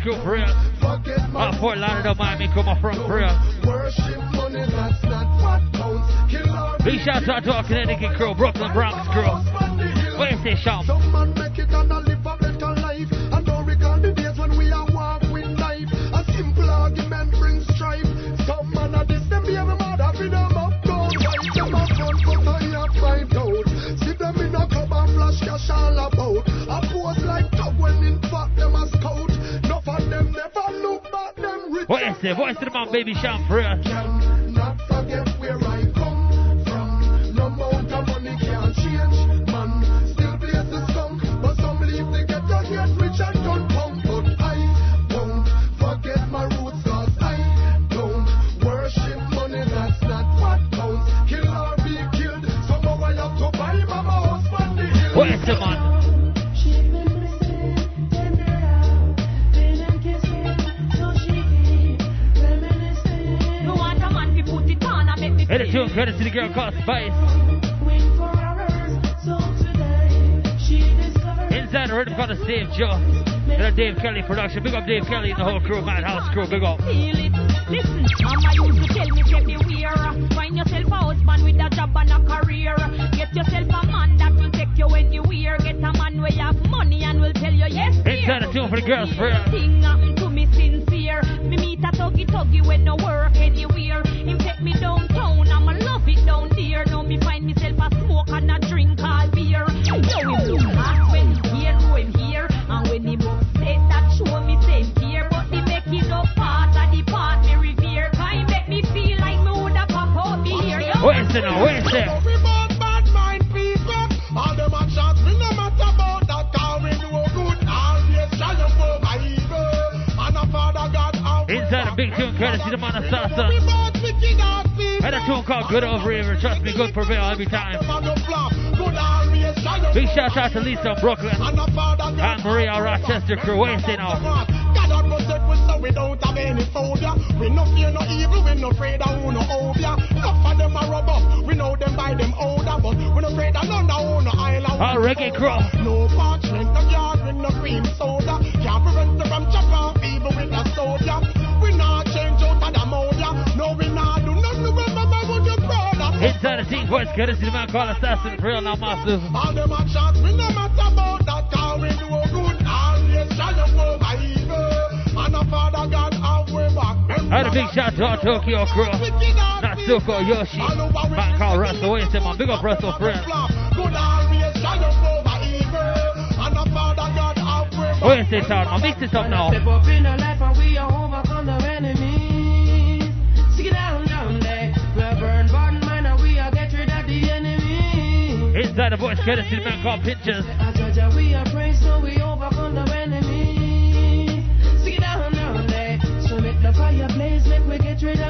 school prayer. Out Fort Lauderdale, Miami, come on front prayer. Big shout out to our Connecticut girl, Brooklyn Bronx girl. Where's this, Sean? Come baby, shout prayer. production. Big up Dave Kelly and the whole crew, Madhouse crew. Big up. original. Where is it? Inside a big tune, courtesy to Manasasa. Had a tune called Good Over River. Trust me, good prevail every time. Big shout out to Lisa Brooklyn and Maria Rochester crew. Where is it now? said we so we don't have any phobia. We no fear no evil, we no afraid of no phobia. Enough of them are rub up, we know them by them older, but we no afraid of none of no island. Ah, reggae crow. No parchment, no yard, we no cream soda. Can't prevent the from chop people with a soda. We not change out of the mold, no we not do nothing to remember what you brother. It's 17 voice courtesy to my call assassin, real now masters. All them are shots, we no had a big shout to our Tokyo crew. Natsuko Yoshi. Man called Russell. Wait a my big up Russell friend. Wait say second, I'm mixing up now. Inside the voice, Kennedy, man called Pinchers.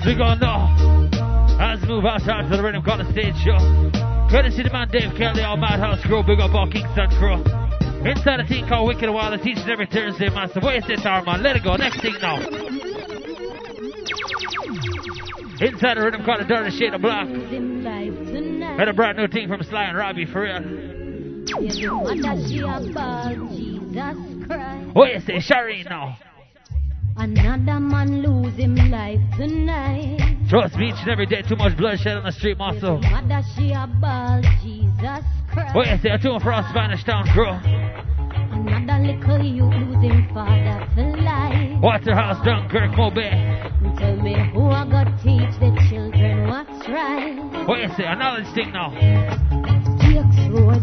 as we go now as we move outside to the rhythm, got the stage show. Courtesy to man Dave Kelly, our Madhouse Crew, big up all Kingston Crew. Inside a team called Wicked Wild, it's each and every Thursday, man. So where's this arm, man? Let it go, next thing now. Inside the rhythm, called the Dirty Shade of Black. And a brand new team from Sly and Robbie, for real. Oh, this, it's now. Another man lose lose him life tonight. Trust me, each and every day, too much bloodshed on the street, Marcel. Mother, she a ball, Jesus Christ. Wait, I say, I'm doing for our Spanish town girl. Another little you losing father for life. Waterhouse your house, Dunkirk, Mobile. Tell me who I got teach the children what's right. Wait, I say, another thing now. Jake's Road,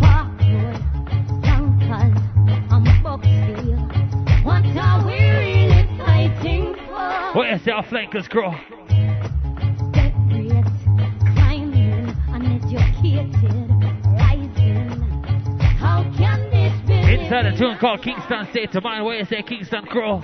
Park Road, Duncan, and Buckfield. What are we? Uneducated, rising. How can this be? Inside a tune called Kingston State of Mind. What you say? Kingston crew.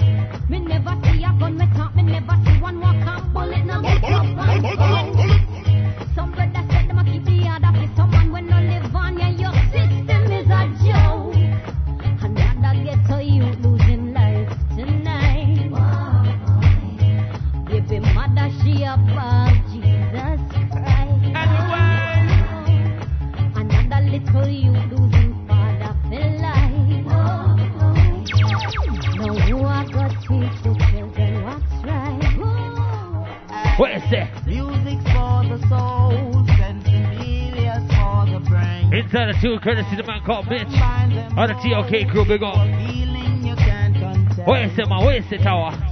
Inside a tune courtesy the man called Mitch. On the TOK crew, big up. Feeling you can't contain. What you say, man? What you say, Tower?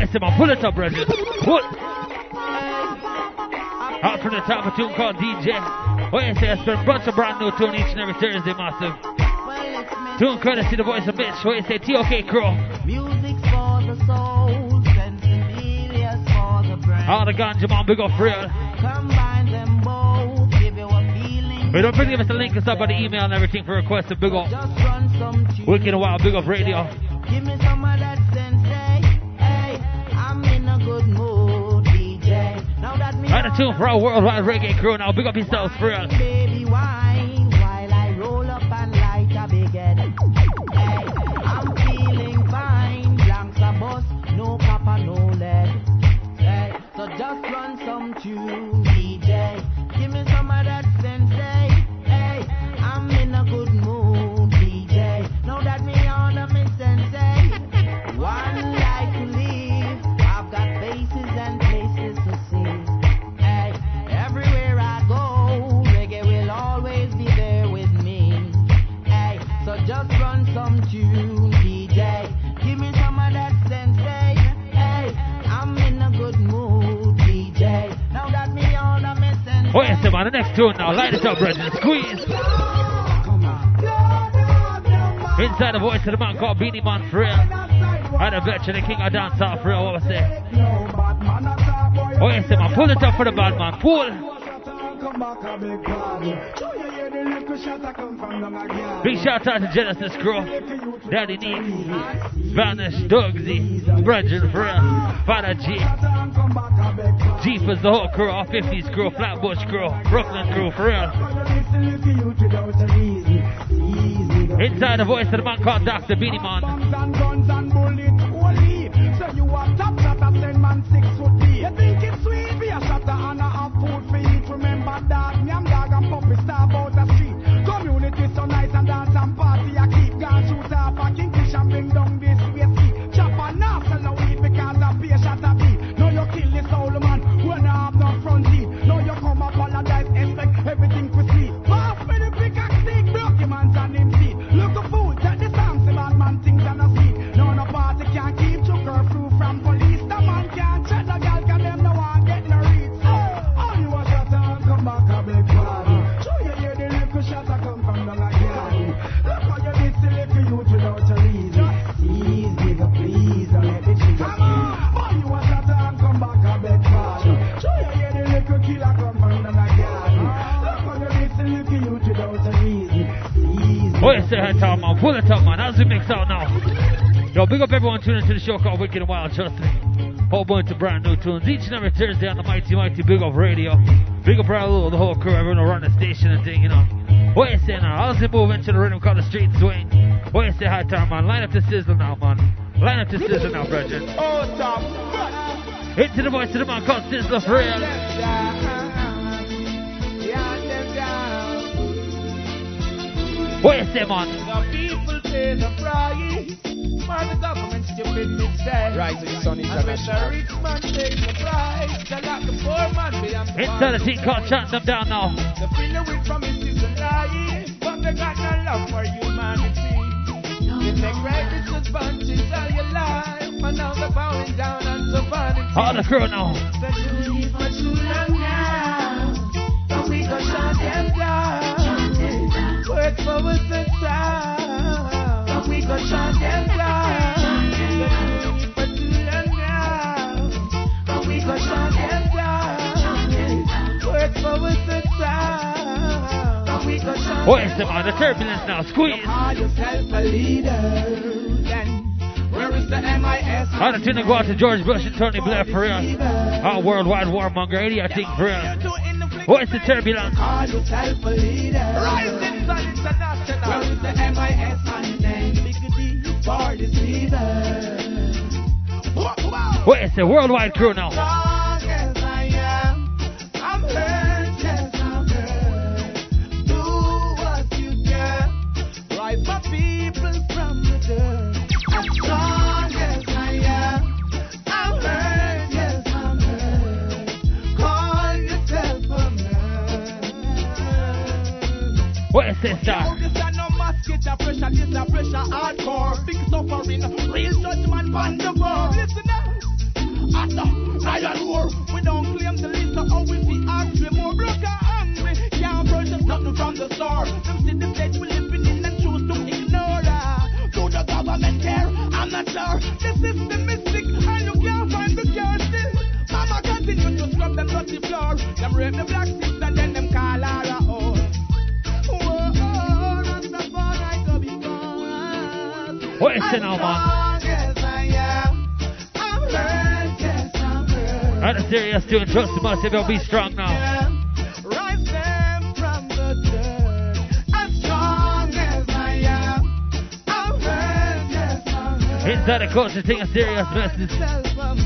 You say, man? Pull it up, brother. Pull. Out from the top of a tune called DJ. What you say? I spend a bunch of brand new tune each and every Thursday, massive. Tune courtesy the voice of Mitch. What you say? TOK crew. Music's for the soul, sinsemilla's for the brain. All the ganja man, big up real. Combine them both, give you a feeling. But don't forget to link us up on the email and everything for requests and big up. Just run some. Wicked and Wild, big up radio. Give me some of that Right, a tune for our worldwide reggae crew now. Big up yourselves for real. Tune now. Light it up, brother. Squeeze. Inside the voice of the man called Beenie Man for real. I the veteran, the king of dance for real. What I say? What you say, man? Pull it up for the bad man. Pull. Big shout out to Genesis Crew, Daddy Nick, Vanish, Dugsy, Brethren for Father G, Jeepers, the whole crew, all 50s crew, Flatbush crew, Brooklyn crew for real. Inside the voice of the man called Dr. Beenie Man. Ease, What you say, head top man? Pull it up, man. How's it mix out now? Yo, big up everyone tuning into the show called Wicked and Wild, trust me. Whole bunch of brand new tunes each and every Thursday on the Mighty Mighty Big Up Radio. Big up Raul, the whole crew, everyone around the station and thing, you know. What you say now? How's it moving to the rhythm called the street swing? What you say, high time, man? Line up to sizzle now, man. Line up to sizzle now, brethren. Oh, stop. Into the voice of the man called Sizzla for real. What you say, man? The people pay the price, while the government stupid mistake. Rising Sun And when the rich man takes the prize, the lock the poor man behind the Inside the bar. team called shutting them down now. The feeling with promises and lies, but they got no love for humanity. They make rabbits as bunches all your life, and now they're bowing down unto vanity. All the crew now. They do it for too long now, but we gon' shut them down. Work for us the time, but we gon' shut them down. They do it for too long now, but we gon' shut them down. Work for us the time, but we gon' shut Where's the man? The turbulence now. Squeeze. Call yourself a leader, then where is the MIS? All the tune to go out to George Bush and Tony Blair for real. Our worldwide warmonger, idiot thing for real. Where's the turbulence? Where is the leader? Where's the worldwide crew now? Man. Where's the star? This a no masket, a pressure, this a pressure hardcore. Big suffering, real judgment on the board. Listen now. After lion war, we don't claim the list of how we see ask we more broke and hungry. Can't purchase nothing from the store. Them see the stage we living in and choose to ignore her. Do the government care? I'm not sure. The system is sick and you can't find the cure still. Mama continue to scrub them dirty floor. Them rape the black sister, now. Rise them from the dirt. As strong as I am. I'm hurt, yes, I'm hurt. Inside the culture thing, a serious message.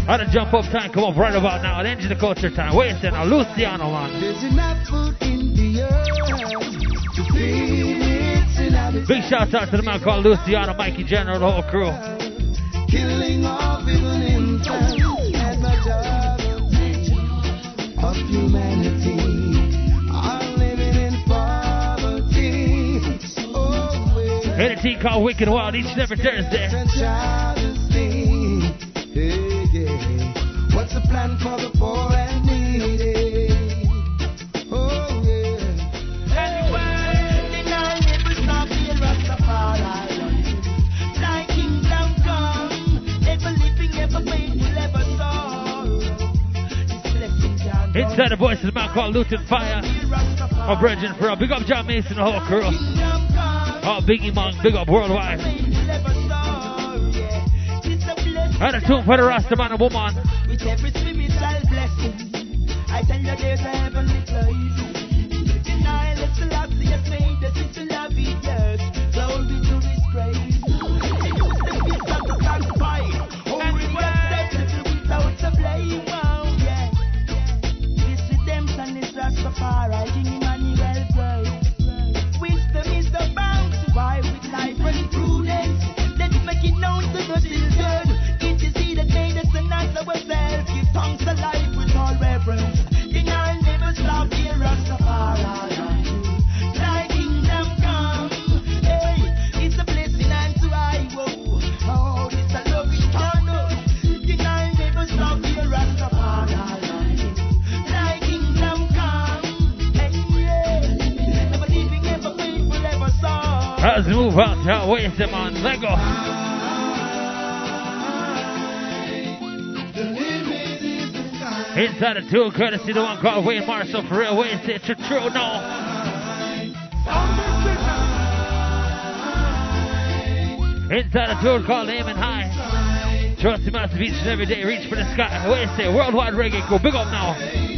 How to jump up time, come up right about now. At the culture time. Where's the now? Luciano, man. There's enough food in the earth to feed. Big shout out to the man called Luciano, Mikey General, the whole crew. Killing off even infants and the of humanity are living in poverty. Oh, we're Hit a team called Wicked Wild each and every Thursday. Hey, yeah. What's the plan for the poor and Inside the voice of the man called Lutan Fyah. Our brethren for Big up John Mason, the whole crew. Oh, Biggie Monk, big up worldwide. And a tune for the Rasta man and woman. with every blessing. I tell you there's a heavenly place. Denial love where's the? Let go. Inside the two, courtesy the one called Wayne Marshall for real. Wayne said true, true, no. Inside the two called Aiming High. Trust him out to every day. Reach for the sky. Wayne said worldwide reggae. Go big up now.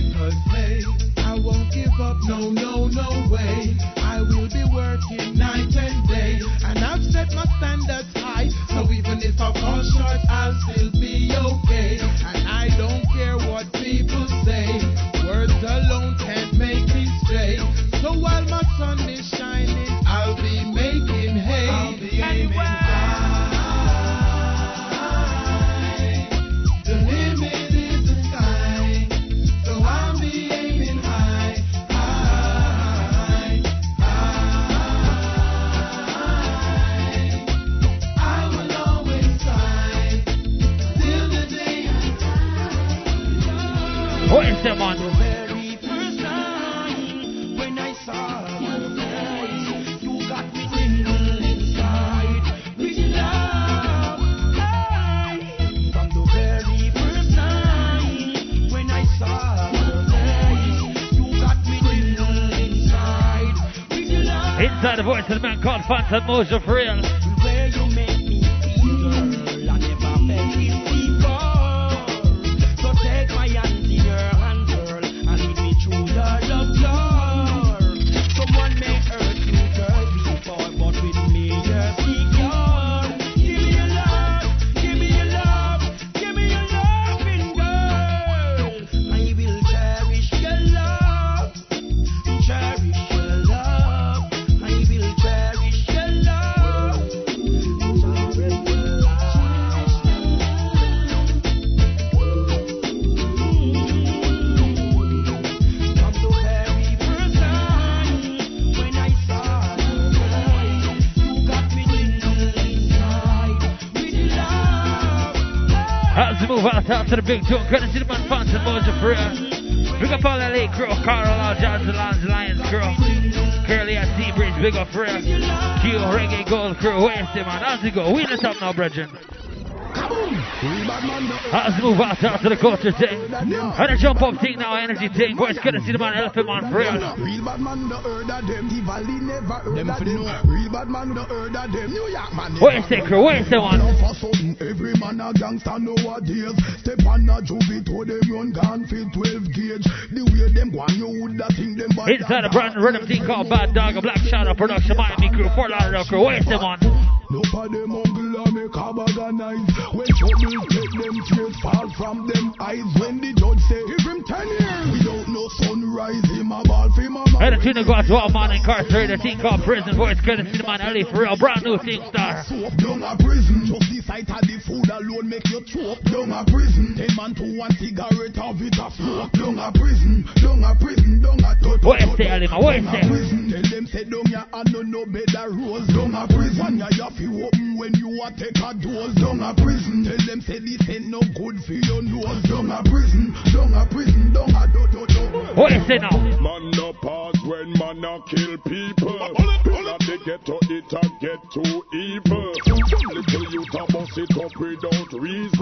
Out, out to the big man Phantom Mojo for real. Big up all late crew, Carl, all Johns, the Lions, Lions crew. Curly at Seabridge, big up for. Q, Reggae Gold crew, where's the man? How's it go? We in the top now, brethren. How's the move out, out to the culture thing? How to jump up thing now, energy thing. Boys, courtesy the man Elephant Man for real. Real bad man the heard of them. The valley never heard of them. Real bad man the heard of them. New York man. Where's the crew? Where's the one? For something, every man a gangster nowadays. Step on a juvie to them run gun feel 12 gauge. The way them go on, you woulda think them bad. Inside a brand new rhythm team called Bad Dog, a Black Shadow production, Miami crew, Fort Lauderdale crew. Where's the one? No for them uncle make a bag of knives. When trouble take them tears fall from them eyes. When the judge say give him 10 years. Without no sunrise, him a ball for mama. Had a tune to go out to all man incarcerated, a team called Prison Voice, courtesy the man Ellie for real, brand new team star. Down a prison. Just the sight of the food alone make you choke. Down a prison. Ten man to one cigarette of it a smoke. Down a prison. Down a prison. Down a tot. What is it, Ellie, man? What is it? prison. Tell them say down ya and no no better rose. Down a prison. Ya ya fi open when you a take a dose. Down a prison. Tell them say this ain't no good for your nose. Down a prison. Down a prison. Down a do do do. What is it now? Man no pause when man a kill people. People at the ghetto it a get too evil. Little youth a bust it up without reason.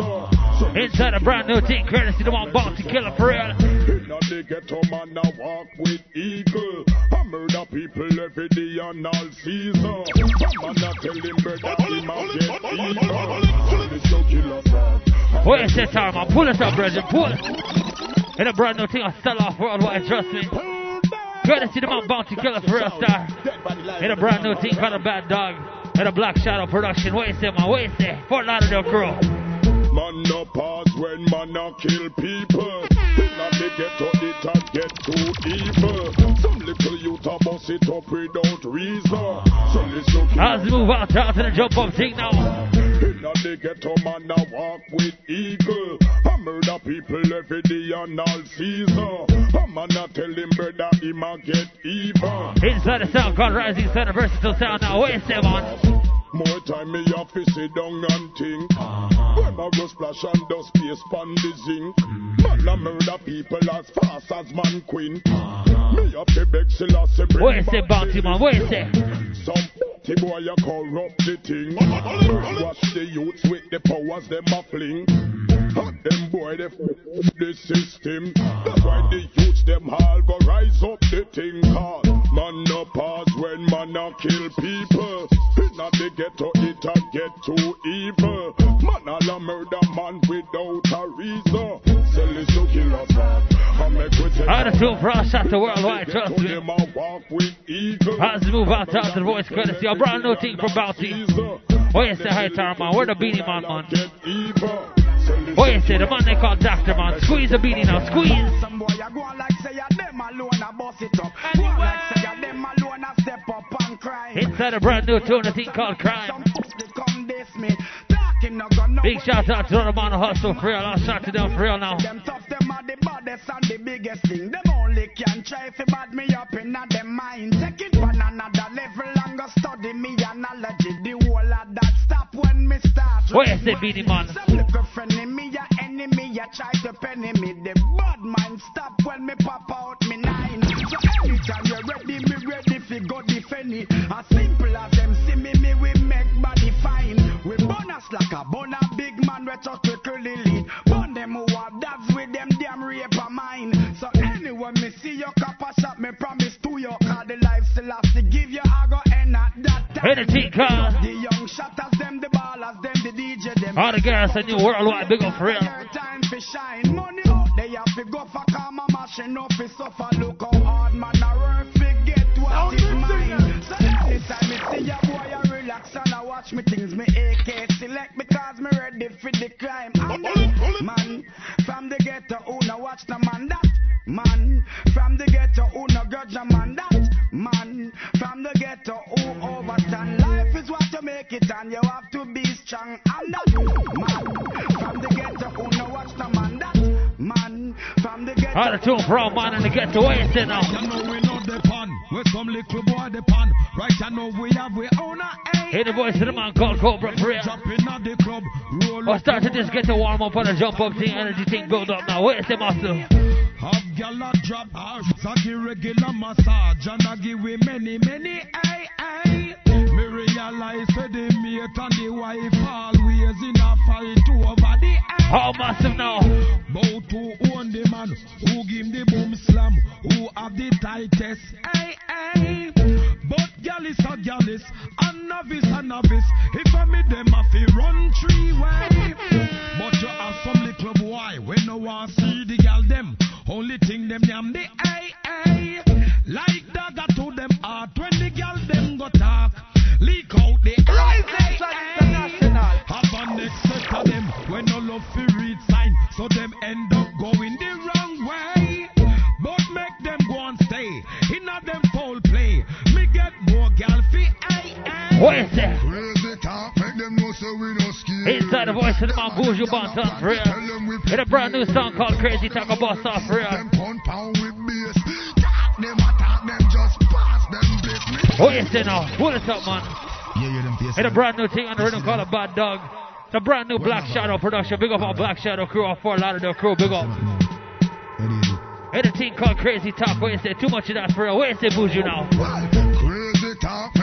Some Inside a brand new team, courtesy the one bounty killer for real. in a the ghetto man a walk with eagle. I murder people every day and all season. Some man a tell him brother him a get evil. Some is no killer frog. What is it, man? Pull it up, brethren, pull. It. In a brand new thing, I sell off worldwide, trust me. Courtesy the man bounty killer for real star. In a brand new thing called a Bad Dog. In a Black Shadow production. What is it, man? What is it? Fort Lauderdale crew. Man no pause when man a kill people. In a the ghetto it a get too evil. Some little youth a bust it up without reason. Some is no How's ah, the move out, out to the jump up thing now? In a the ghetto man a walk with eagle. I murder people every day and all season. A man a tell him brother him a get even. Inside the sound God Rising a versatile sound now. What is it, man? More time me have to sit down and think. When I go splash and dust space pon the zinc. Mm-hmm. Man a murder people as fast as man queen. Uh-huh. Me have to beg Selassie bring What is bounty man? What is it? Some the boy a corrupt the thing. Watch the youths with the powers them a fling. Mm-hmm. And them boy they f the system. That's why the youths them all go rise up the thing called man no pause when man a kill people. Inna the ghetto it a get too evil. Man all a murder man without a reason. Sell this to us. I make we take Out of tune for all shots to worldwide, trust me. them a walk with eagle. The move out, out to the voice courtesy? A brand new team from Bounty. Is the high tower man? Where the Beenie Man, man? What is it? The man they call Doctor Man. Squeeze the Beenie now, squeeze. Some boy a go like say a them alone a bust it up. Go like say a them alone Inside a brand new tune, a thing called Crime. Some folks they come this me. Talking no gun no. Big shout out to the man hustle for real. I'll shout to them for real now. Them tough, them are the baddest and the biggest thing. Them only can try fi bad me up in a them mind. Take it on another level and go study me analogy. The whole of that stop when me start. What is the Beenie Man? Some little friend in me a enemy ya try to penny me. The bad mind stop when me pop out me nine. So anytime you're ready, me ready fi go defend it. As simple as them see me, me we make body fine. We bonus like a bona big man, we touch to curly lead. Burn them who have dads with them damn rape of mine. So anyone me see your copper shop, me promise to you. Cause the life still has to give you, I go end at that time. Hey, the Tika. The young shotters, them the ballers, them the DJ, them. All the girls in new worldwide, big up for real. Time for shine, money out, they have to go for karma, mashing up for suffer. Look how hard man a work, forget what is mine. So anytime me see ya boy, I relax and I watch me things, me AK select because me ready for the crime. I'm the man from the ghetto who no watch the man that man from the ghetto who no grudge a man that man from the ghetto who overstand. Life is what you make it and you have to be strong. That man from the ghetto who no watch the man that man from the ghetto. The two from man in the ghetto, where you sit now? You know we know the pan. We some little boy the pan. Right you know we have we own a Hey, the voice of the man called Cobra for real. Jumping at the club. Roll Or start to just get to warm up on a jump up thing, energy thing build up now. Where's the muscle? Have a drop her Sagi regular massage. And I give we many, many ay, ay Me realize that the mate and the wife Always in a fight over the ay How massive now? Bout to own the man Who give the boom slam Who have the tightest ay, ay But gal is a gal is A novice a novice. If I meet them I fi run three way But you have some little boy When no one see the gal them only thing them yam the ay ay Like dagger to them heart When the gal them go talk. Leak out the rise international. Have a next set of them When no love fi read sign. So them end up going the wrong way. But make them go and stay In a them foul play. Me get more gal fi ay ay Where's that? Inside the voice of the man Buju Banton for real. In a brand new song called Crazy Talk About Off real. Business. Where you sit now? What is up, man? In a brand new thing on the rhythm called a Bad Dog. It's a brand new Black Shadow production. Big up our Black Shadow crew, our Fort Lauderdale crew. Big up. In a thing called Crazy Talk. Where you say too much of that for real? Where you say Buju now?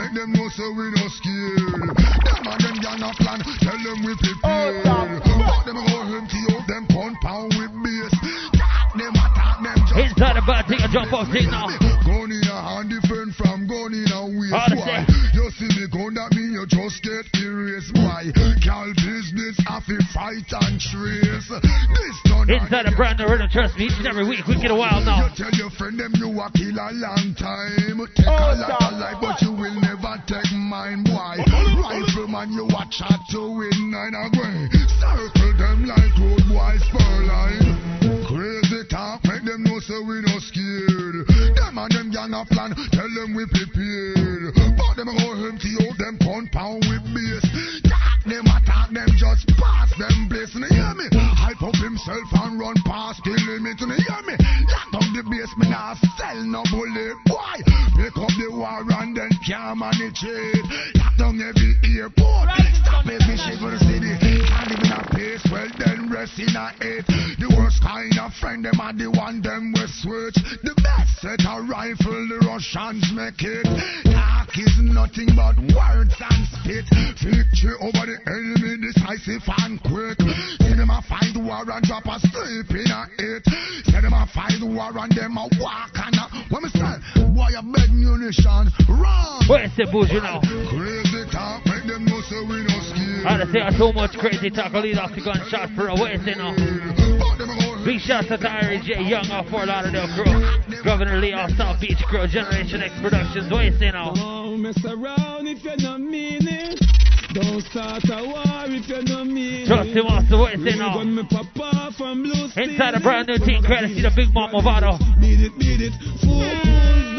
Make them know so we no scared. Them and them gang a plan, tell them we prepared. Oh, but them go empty out them pound pound with bass. Talk them attack them just Inside the bad thing, a jump up thing gun in a waist. Why? You see me gun that mean you just get erased. Why? Cal business, I fi fight and trace. This done Inside the brand new rhythm, trust me, each and every week we get a while now. You tell your friend them you a kill a long time. Take a oh, lot of life, but you will never take mine. Why? Rifleman, you a chat to win nine away. Circle them like road boys for line. Talk, make them know so we no scared. Them and them gang a plan, tell them we prepared. But them go empty out them pound pound with bass. Them attack them just pass them place. You hear me? Hype up himself and run past the limit. You hear me? Lock down the base, me nah sell no bullet. Why? Pick up the war and then can't manage it. Lock down every airport. Stop every shit for the city. Can't live in a pace, well then rest in a it. The worst kind of friend, them are the one them we switch. The best set a rifle, the Russians make it. Talk is nothing but words and spit. Victory over the enemy, decisive and quick. See them a fight war and drop a sleep in a it. See them a fight war and them a walk and a. What me say? Boy, a bed munition. Run! Where you say Buju now? Crazy talk, make them know so we no scared. I say too much crazy talk. I'll lead off the gunshot for a where you say now? Big shots to Irie J. Young off Fort Lauderdale crew. Governor Lee off South Beach crew. Generation X Productions. Where you say? Don't mess around if you don't mean it. Don't start a war if you don't mean Trust him, Master. What you say now? Gun me papa from Blue Inside a brand new team credit. See the big mom Mavado. Beat it, beat it. Fools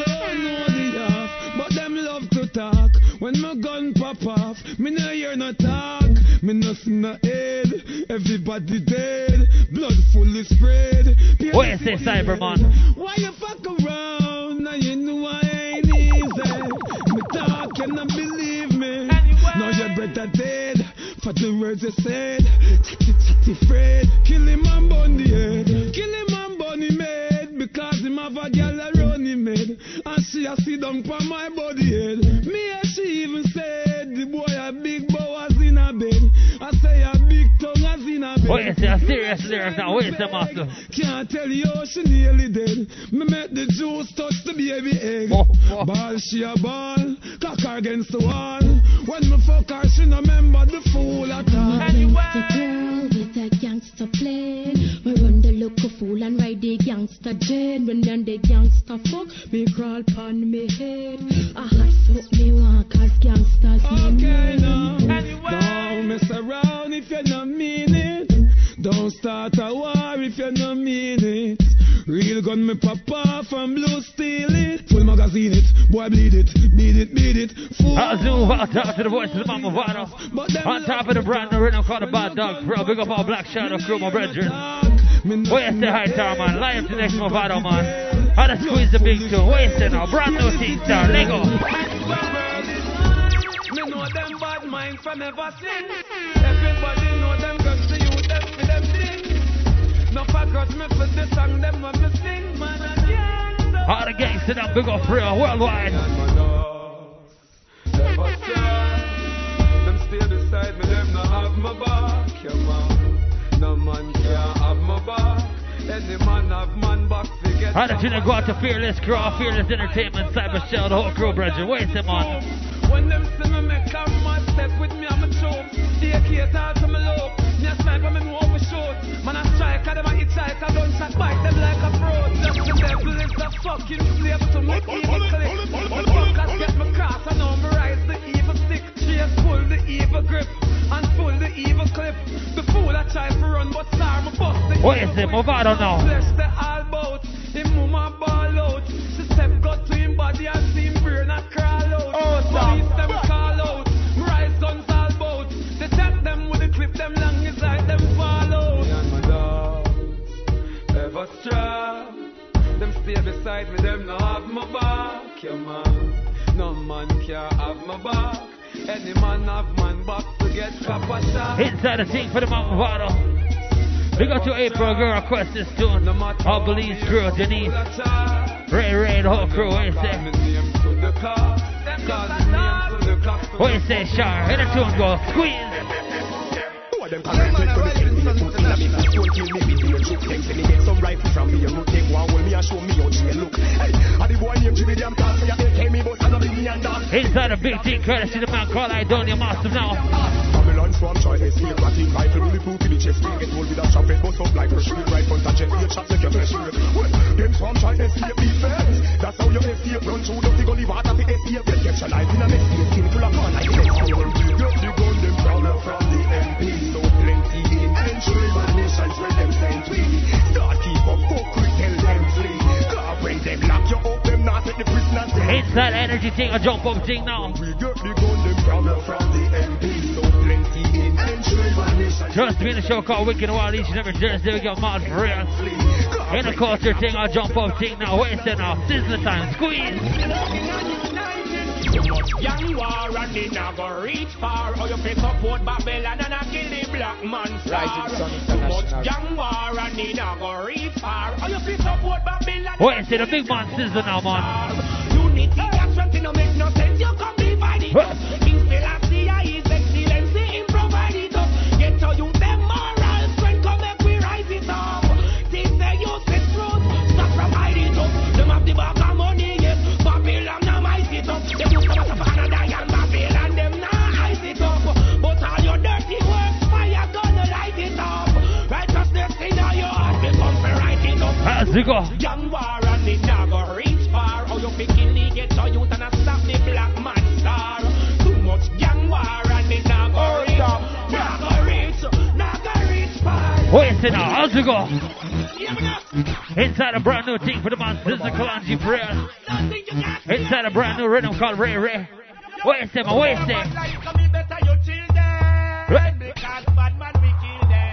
don't know the half, but them love to talk. When my gun pop off, me no hear no talk. Me no see no head. Everybody dead. Blood fully spread. What you say, Cyberman? Why you fuck around? Better dead for the words you said. Chatty, chatty, afraid. Kill him and burn the head. Kill him and burn him head. Because him have a girl around him head. And she a sit down for my body head. Me and she even said the boy a big bowers in a bed. I say a big tongue as in a bed. Wait, a serious lyric now. Wait, a master. Can't tell you how she nearly dead. Me make the juice touch the baby egg. Ball she a ball, cock her against the wall. When me fuck her, she no remember the fool at all. Gangsta girl with a gangster plan. We run the local fool and ride the gangster jet. When then the gangster fuck, me crawl pon me head. I hot fuck me want cause gangsters Okay, me now. Don't mess around if you not mean it. Don't start a war if you not mean it. Real gun me pop off and blue steal it. Full magazine it, boy bleed it, beat it, beat it. Fool. I'll zoom on top to the voice of the Mama Vado. On top of the brand new rhythm called the Bad Dog Bro, big up all Black Shadow crew, my brethren. Where's the high tower, man? Live to next Mavado, man. How to squeeze the big two. Where's the now? Brand new Team Star. Lego. Me know them bad mind from ever since. Everybody know them guns No forgot me for the song, them when me sing, man. Again, All the gangsters now, big up real worldwide. Them stay beside me, them no have my back, yeah man. No man can have my back. Any man have man back, forget. How did you go out to Fearless Crew, Fearless Entertainment, Cyber Shell, the whole crew, brethren? Where's them on? When them see me make a mad step with me, I'm a choke. They talk to me low. Me a sniper, me know. Man a striker, them a hit like a gunshot, bite them like a fraud. Just the devil is a fucking slave to me evil clip. The fuckers get me cross, I know me rise the evil stick. Chase pull the evil grip and pull the evil clip. The fool a try to run, but star me bust the What is it? Mavado now. Flesh the all bout. Him mama ball out. She step got to him body and see him brain a crawl out. Oh, Police them call out. Rise guns all bout. They tap them with the clip them long is like them dogs ever strong. Them stay beside me, them no have my back, yeah man. No man can have my back. Any man have man back to get copper shot. Inside the thing for the Mama Vado. Big up to April, girl, request this tune. All Belize crew, Denise, Ray Ray, the whole crew. What you say? What you say, Shar? Hit the tune, go. Squeeze. them correct me to the kill me, put in a me foot, don't kill me, them, say me get some rifle from me, root take one, well, me and show me how jail look. Hey, and the boy named Jimmy, them talk, say, they tell me, I don't me and. Inside the big team, courtesy the man called Idonia Master now. Babylon swarm, try escape, ratting rifle, poop in the chest, they get hold with a chopper, bust up like a shield, right front of jet, your shots like your flesh. Well, them swarm try escape defense, that's how you escape, run through the gully water to escape, get a life in a mess, your skin full of fun, like next Them lock you up, them not take the prisoners in. Inside energy thing, a jump up thing now. We get the gun, them crawler from the MP, so plenty in entry, Trust me, the show called Wicked Wild each and every Thursday. We got for real. In the culture thing, a jump up thing now. Wait a now. Sizzla time. Squeeze. Too much young war and they not go reach far. Or you fi support Babylon and I kill the black man star. Rising Sun Too much International. young war and they not go reach far. Or you fi support Babylon. Wait a the big man Sizzla now, man. Unity and strength no make no sense. You come divide it it up. It go? Young war and it now reach far. How you pick kill the ghetto youth and a stop the black man star. Too much young war and it now go reach. Now reach, now reach far. Wait a now. How's it go? Inside a brand new thing for the man Sizzla Kalonji for real. Inside a brand new rhythm called Ray Ray. Wait a second, wait a second.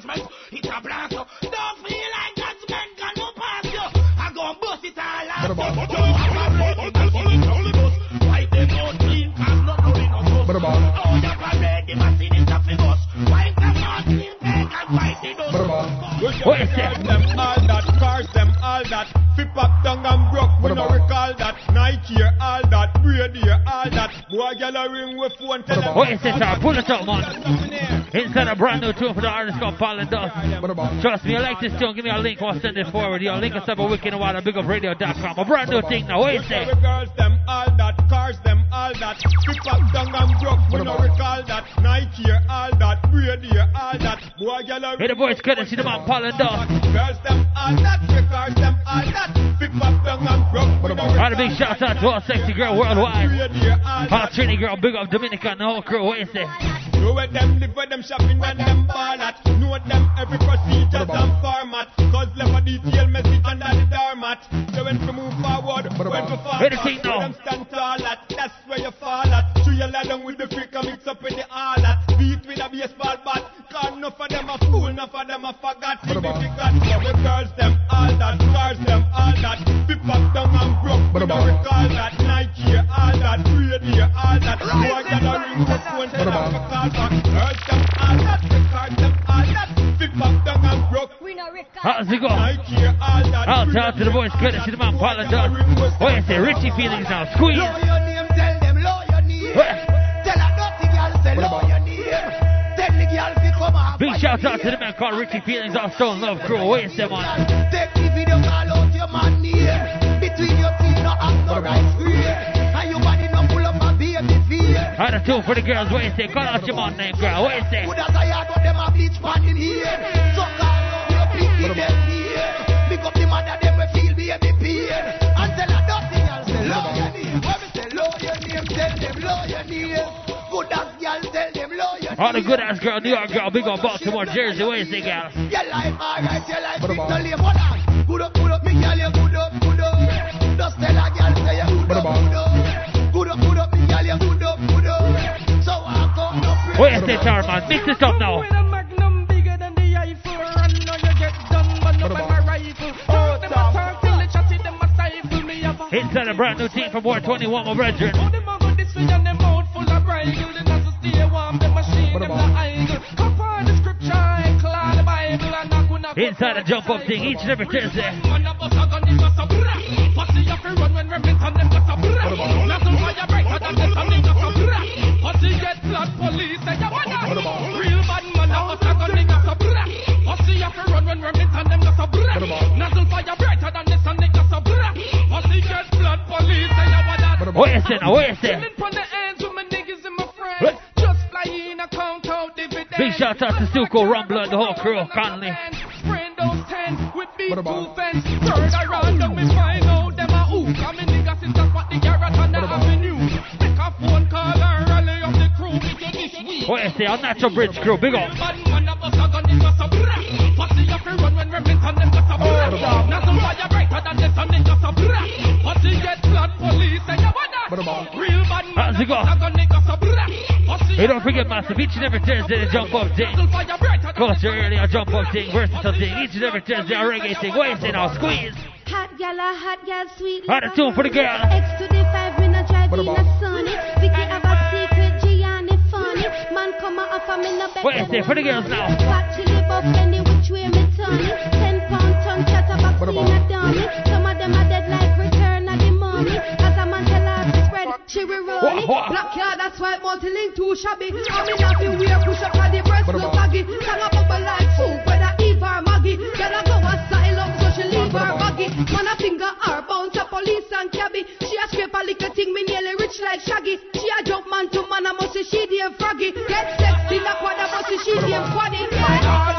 judgment, it's a blast. Don't feel like judgment can no pass you. I go and bust it all out. You have a ready to see it Holy Ghost. Wipe them out clean, cause not knowing no ghost. Oh, you have a machine is a figos. Wipe them out clean, take and fight the dust. What is that? Them all that, cars them all that. Flip up down and broke, we no recall that. Nike here, all that. Here, all that. Boy, gyal a ring with phone, tell them. What is this, sir? Pull it up, man. Inside a brand new tune for the artist called Fallen Dust. Trust me, I like this tune. Give me a link. I'll send it forward. Yo, link us up at Wicked Wild at BigUpRadio.com. A brand new thing now. What is Every it? girls them all that, cars them all that. Flip up down and broke, we no recall that. Nike all that. Here, all that. Boy, gyal a Hey, the voice courtesy the man Fallen Dust. Girls them all that, cars them all that. Flip up down and broke, we no All right, a big shout out to all sexy girl worldwide. Hot Trini girl, big up Dominica and the whole crew. What is it? Know where them live, where them shopping, when them ball at. Know them every procedure and format. Cause left a detail message under the doormat. So when to move forward, when to fall Where the back, where them stand tall at. That's where you fall at. Show you lie down with the freak and mix up with the all at. Beat with a baseball bat. Cause enough of them a fool, enough of them a forgot. Significant. So the girls them all that, cars them all that. Pip up down and broke. We don't recall that. Nike all that, radio all that. Boy, get a ring phone, tell them to call back. Girls them all that, the cars them all that. Pip up down and broke. How's it go? Nike all that. Out out to the voice courtesy the man Fallen Dust. What is it? Richie feelings now. Squeeze. Low your name, tell them low your name. Tell a dirty girl, say low your name. Tell the girl fi come off. Big shout out to the man called Richie Feelings on Stone Love Crew. What is it, man? Take the video, call out your man name. Fear. Had a tune for the girls. What is it? Call out your man name, girl. What is it? Good as I had got them a bleach pan in here. So call out your picky them here. Pick up the mother them we feel baby pain. And tell dirty girl say low your name. When me say low your name, tell them low your name. Good as girl tell them low your name. All the good ass girl, New York girl, big on Baltimore, Jersey. What is it, girl? Your life alright, your life is no lame. Hold on. Good up, good up, me girl, you good up, good up. Just tell a girl say you good up, good up. They chatty them a stifle me up. Inside a brand new team from Ward 21, my brethren. Them a go this and them out full of bridle. Then as to stay warm, them machine, them the idle. Come on the scripture, and clear the Bible, and knock on Inside a jump up thing each and every Thursday. When Remington them got a fire brighter than this, and they got a. Pussy get blood, police you. What is it now? What is it? Pon the ends with my niggas and my friends. Just fly in a count out dividends. Big shout out to Suku, Rum Blood, the whole crew, Kunley. Friend those ten with big two fence. Third around them we find out them a who. Come in niggas is just what the garret on the avenue. A phone call and rally up the crew. We get this week. What is it? Bridge crew, big up. To run them got a bra. Nothing fire brighter than this and they got a bra. Pussy get blood, police say you wanna. Real bad man How's a gun, he got a bra. Pussy Hey, don't forget, massive. Each and every Thursday, the jump up thing. Culture early, a jump up thing, versatile thing. Each and every Thursday, a reggae thing. What is it now? Squeeze. Hot gal, a hot gal, sweet. Had a tune for the girl. X to the five, we not drive in a sunny. Vicky have a secret, Gianni funny. Man come a offer me no bet. What is it for the girls now? Fat chili buff, any which way me turn chatterbox in a dummy. Some of them are dead like return of the money. As a man tell her to spread, she will it. What, what? Black card, that's why multi-link too shabby. I'm in a few wear push up at the breast, look baggy. Sang a bubble like soup, whether Eve or Maggie. Gotta go a style up so she leave her baggy. Man a finger her bounce a police and cabby. She a scrape a little thing, me nearly rich like Shaggy. She a jump man to man, I must say she damn froggy. Get sexy, like what I must she damn quaddy.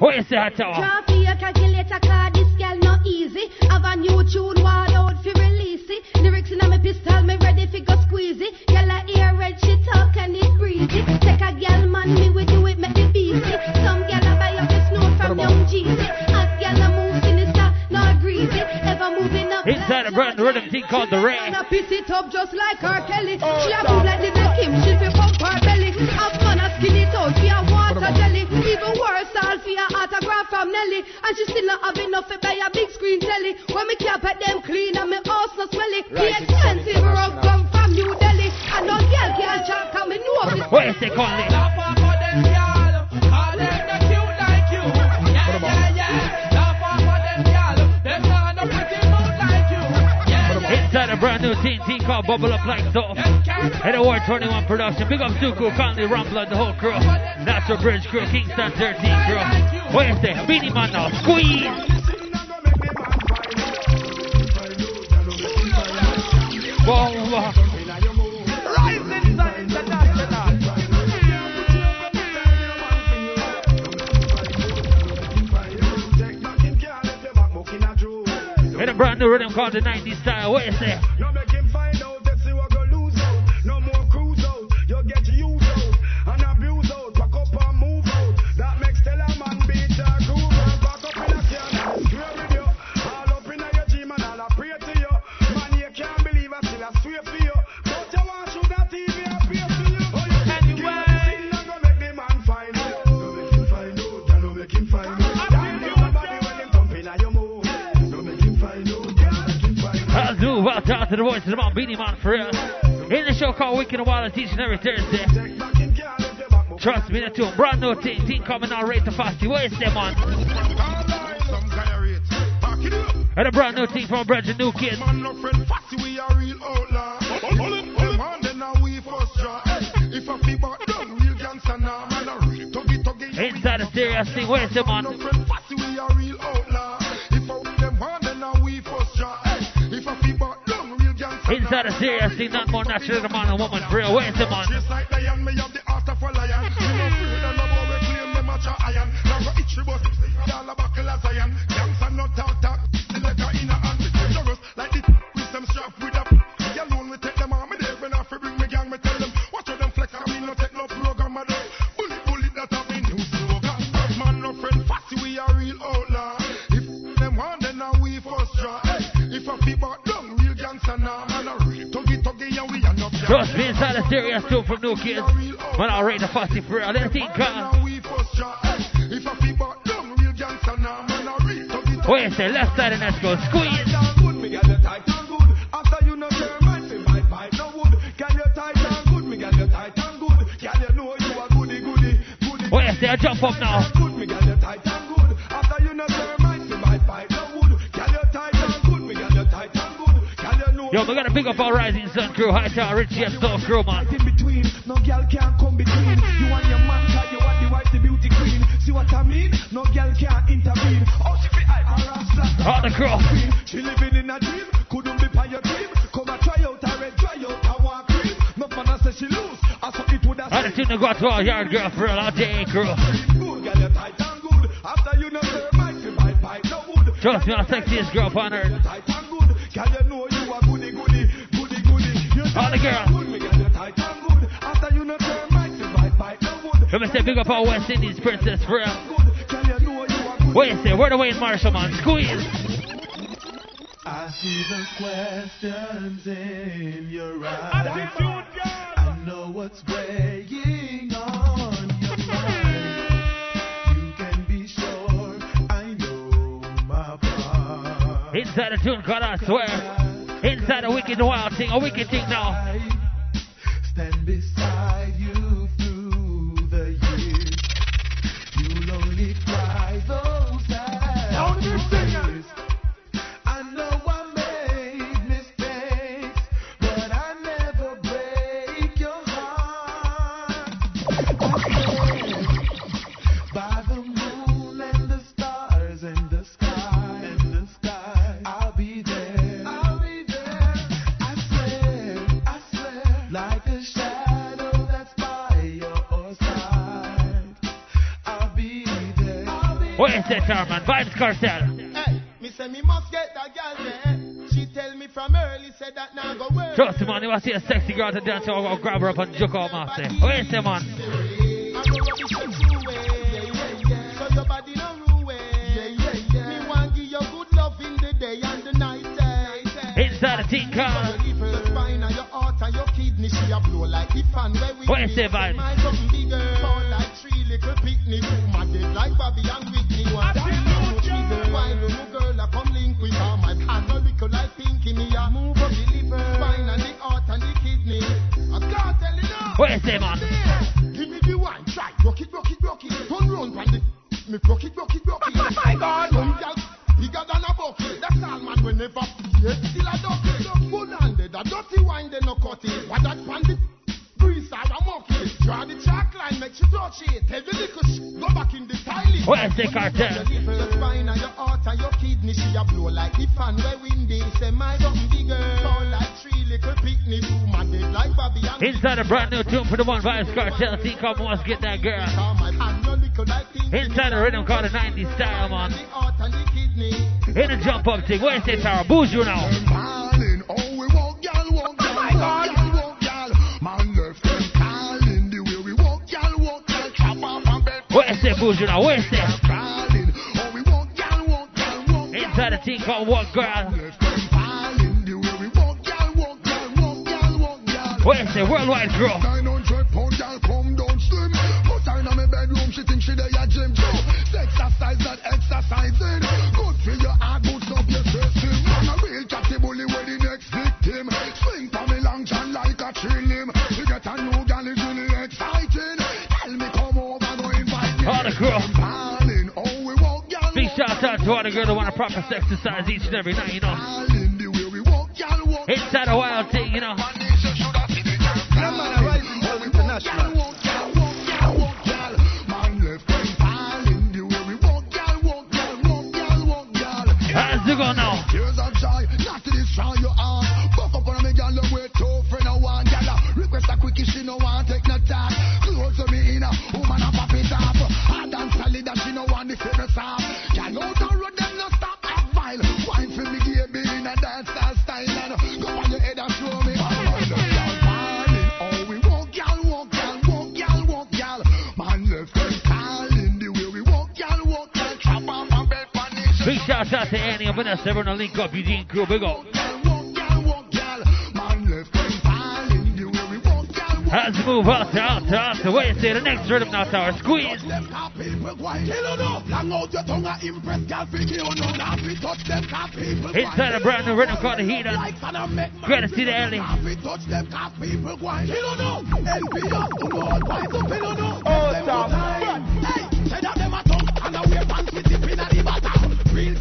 What you say, Hot Tower? Draw for your calculator, cause this girl no easy. Have a new tune, wild out fi release it. Lyrics in my pistol, me ready fi go squeeze it. Girl a ear red, she talk and it breezy. Take a girl man, me with do it, make me busy. Some girl a buy up the snow from young Jeezy. Hot girl a move sinister, not greasy. Ever moving up. Inside a brand new rhythm thing called the Ray. And a piss it up just like R. Kelly. Oh, she a move like the Kim, she fi pump her belly. Have fi a autograph from Nelly. And she still not have enough to buy a big screen telly. When me cap at them clean and me house no smelly. The expensive rug come from New Delhi. And no girl can chat, cause me know this. What you say, Kunley? Brand new team, team called Bubble Up Like Soap. Head a Ward 21 production. Big up Suku, Kunley, Rumblood, the whole crew. Natural Bridge crew, Kingston 13 crew. Say? Beenie Man now, squeeze! Whoa, whoa. Hit a brand new rhythm called the 90s style. What you say? To, out to the voice of the man, Beenie Man for real. In the show called Wicked and Wild, teaching every Thursday. Trust me, the tune. Brand new team, team coming out, rate the fasty. What is them on? And a brand new team from Bridget New Kids. Man, no friend, fussy, we are real outlaw. Hold it, hold it, man, then we first draw. If I feel back real gangster now, man, a real tuggy tuggy. Inside the serious thing, what is them on? Inside the serious thing, not more natural than a man and woman real. What is them the serious tune from New Kids. Man, I'll rate the fasty for I now, I real tuggy what you say? Left side and let's go. Squeeze. good, me get the tight and know Yo, we gotta pick up our Rising Sun crew. High Tower, Richie, and Soul crew, man. in between. No girl can come between. You and your man, cause you are the wife, the beauty queen. See what I mean? No girl can intervene. Oh, she fi hype her ass All the crew. She living in a dream, couldn't be by your dream. Come and try out a red, try out a one cream. No man say she lose, I saw it would have I to go to our yard girl for JA crew. good, girl, you tight and good. After you know her might fi buy pipe, no wood. Trust me, our sexiest girl on earth. Pipe, no wood. Let me say big up our West Indies princess for real. Girl, you know you a. What you say? Where the Wayne Marshall, man? Squeeze. I see the questions in your eyes. I know what's weighing on your mind. You can be sure I know my part. Inside the tune called I Swear. Inside the wicked wild thing. A wicked thing now. That, man? Vybz Kartel. Hey, me say me must get that girl there. She tell me from early, said that now go work. Trust me, man. Want to see a sexy girl to dance, I'll go grab her up and juke her. What is that, man? I go rubbish your true way. So your body no ruin. Me want give you good love in the day and the night. eh. Inside the team car. Your spine and your heart and your kidney, she a blow like the fan little picnic. My dead like Bobby and Whitney. One time no trigger. Why little girl a come link with her? My hand no little like Pinky. Me a move up the liver, spine and the heart and the kidney. I can't tell you now. What is that, man? Give me the wine, try. Rock it, rock it, rock it. Turn round, pan the. Me rock it, rock it, rock it. My God, some girl bigger than a bucket. That's all, man. We never yet chalk line, make you touch it. Tell the little sh- go back in the styling. What is that, Kartel? Your spine and your heart and your kidney, she a blow like the fan where windy. Say my something bigger. Fall like three little picnic. Two my like Bobby and Inside a brand new tune for the One Vybz Kartel. Team come wants get that girl. Inside a rhythm called the 90s style, man. In a jump up thing. What is that, Tara? Booze you now. Oh we walk, oh walk, gal. What is that? Worldwide Crew. 900 pound gal come down slim. Put her in my bedroom, she think she there a exercise not exercising. Gal, Big shout out to all the girls that want to proper exercise each and every night, you know. Inside a wild thing, you know. How's it go now? Out to Annie and Vanessa. Everyone link up. Eugene Crew. Big up. Let's move out to out to out to where you say the next rhythm now tower. Squeeze. Kill you no, long out your tongue and impress gal fi kill you no, now fi touch them car people. Inside a brand new rhythm called the Heat. Great to see the early. fi touch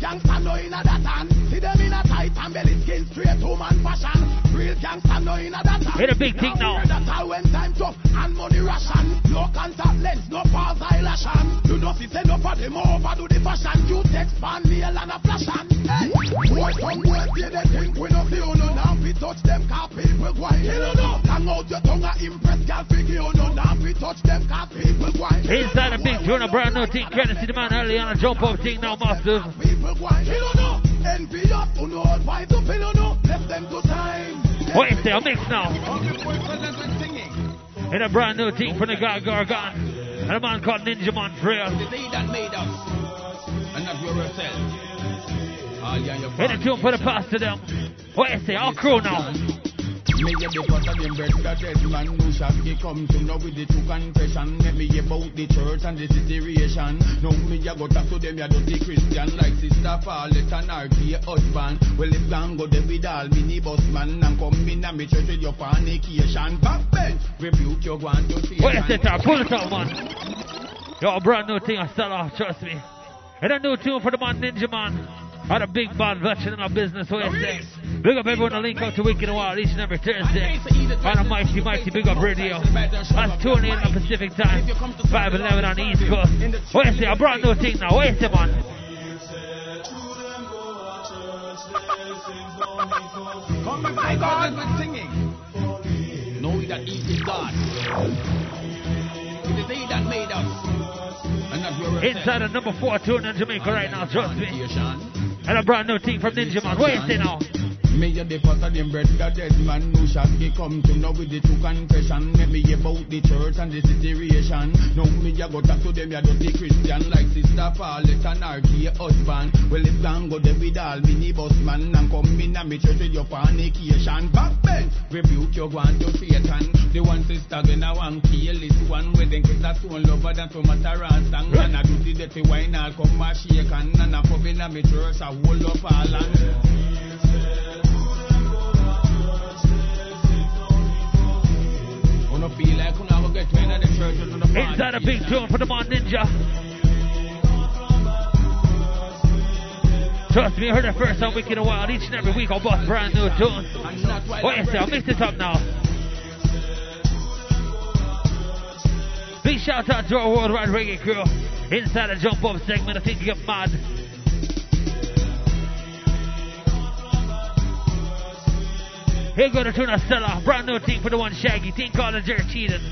gangsta no inna that hand. See them inna tight and belly skin straight to man fashion. Real gangsta no that hand. Hit a big thing now. That's when time tough and money ration. No contact lens, no eyelashing. You know say no for them overdo the fashion. You text and a flash. Hey, boy say they think we no no now we touch them car people no. Long out your tongue impress figure no now we touch them car people Inside a big a brand new thing. The man early on a jump up thing now, massive. People no. Up. Left them to time. What is there? A mix now. In a brand new thing from the guy Gargan. And a man called Ninja Montreal. Us, and and a tune for the past to them. What is there? All crew now. Me a the of them bread that dead man who shall be come to know with the true confession. Let me about the church and the situation. Now me a go talk to them a dirty Christian like sister Paulette and her gay husband. Well if gang go there with all minibus man and come in a me church with your fornication. Backbench, rebuke your one to see. What is it? Pull it out, man. Yo, brand new thing I sell off, trust me. And a new tune for the man Ninja Man. Had a big band veteran in our business. This? Big up everyone to link up to Wicked and Wild each and every Thursday. On a mighty, mighty big up radio. That's 2 in on Pacific time. 511 on the East Coast. What is it? A brand new thing now. What is it, man? Come to my God with singing. Know that He is God. It is He that made us, Inside of number four tune in Jamaica right now, trust me. And a brand new thing from Ninja Man. What you say now? Me a the pot of them bread, the dead man who shall be come to know with the true confession. Let me about the church and the situation. Now me a go talk to them, ya dirty Christian like Sister Paulette and gay husband. Well, if gang go there with all mini bus man and come in a me church with your fornication. Back then, rebuke your one to Satan. The one sister gonna one kill this one with them kiss a stone lover than tomato and sang. And I do the dirty wine, I'll come and shake and a pub in a me church, I hold up all and. Wanna feel like when I will get to another church and the party. Inside a big tune for the man Ninja. Trust me, I heard it first on Wicked and Wild. Each and every week I'll bust brand new tunes. What you say? I'll mix it up now. Big shout out to our worldwide reggae crew. Inside the jump up segment, I think you get mad. Here go the tuna seller. Brand new thing for the one Shaggy. Thing called the Jerk Cheating.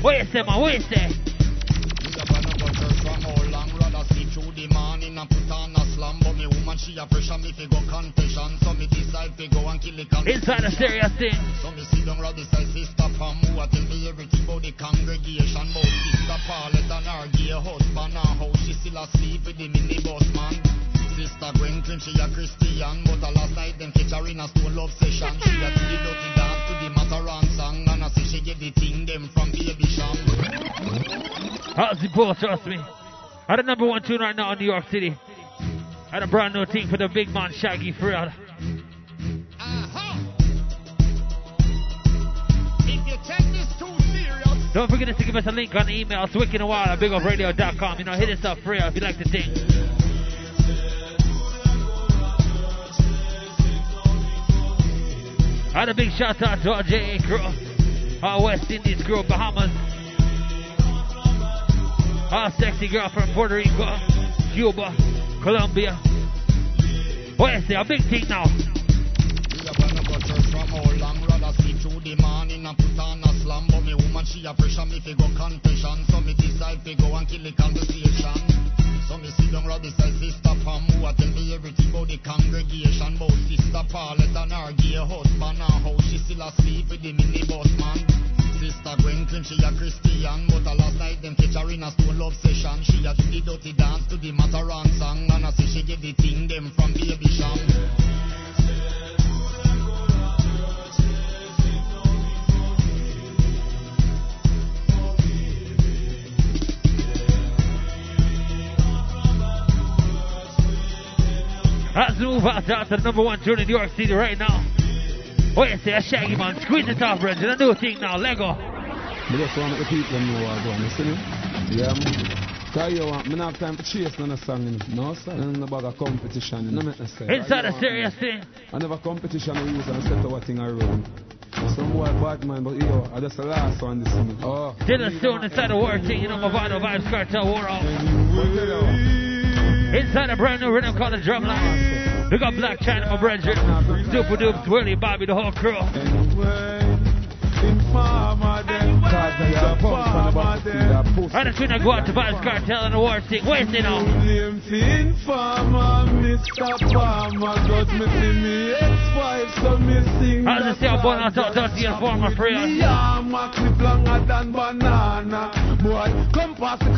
What you say, man? What you say? Inside a serious thing. So me round beside sister Pam Who a tell me everything about the congregation About sister Paulette and her gay husband And how she still asleep with the minibus man Sister Gwen claim she a Christian But a last night them catch her in a stone love session She a do the dirty dance to the Matterhorn song And I say she get the thing them from Baby Cham How's the ball, trust me. I the number one tune right now in New York City. I had a brand new thing for the big man Shaggy Fred. If you take this too serious Don't forget to give us a link on the email. It's wicked at bigupradio.com. You know, hit us up free if you like the thing. Had a big shout out to our JA crew, our West Indies crew, Bahamas. Our sexy girl from Puerto Rico, Cuba, Colombia. You say? A big thing now. the and she a pressure me fi go So me decide fi go and kill the conversation So me sit down right beside sister Pam Who a tell me everything about the congregation About sister Paulette and her gay husband And how she er still asleep with the minibus man Sister Gwen claim she a Christian But a last night them catch her in a stone love session She a do the dirty dance to the Matterhorn song And I say she get the thing them from Baby Cham Let's move out to the number one tune in New York City right now. What you say? A Shaggy man. Squeeze it off, Reggie. A new thing now. Lego. Me just want the people know what I'm see? Yeah, man. Cause you want, me not have time to chase none of song? No, about a competition, you know? me say. Inside You a serious thing. I never competition I use and set our thing around. Some boy bad man, but yo, I just the last one this. Oh. Dylan Stone inside the war thing. You know, my vital Vybz Kartel war out. Inside a brand new rhythm called the Drumline. We got Black China, my brethren. Super Dupes, Willie, Bobby, the whole crew. Informer them, informer them. Right between I go out to Vybz Kartel and the war thing. Where's it now? Name fi informer, Mr. Farmer, got me see me X5, so me sing I'll just say I'm born out of dirty informer a come past the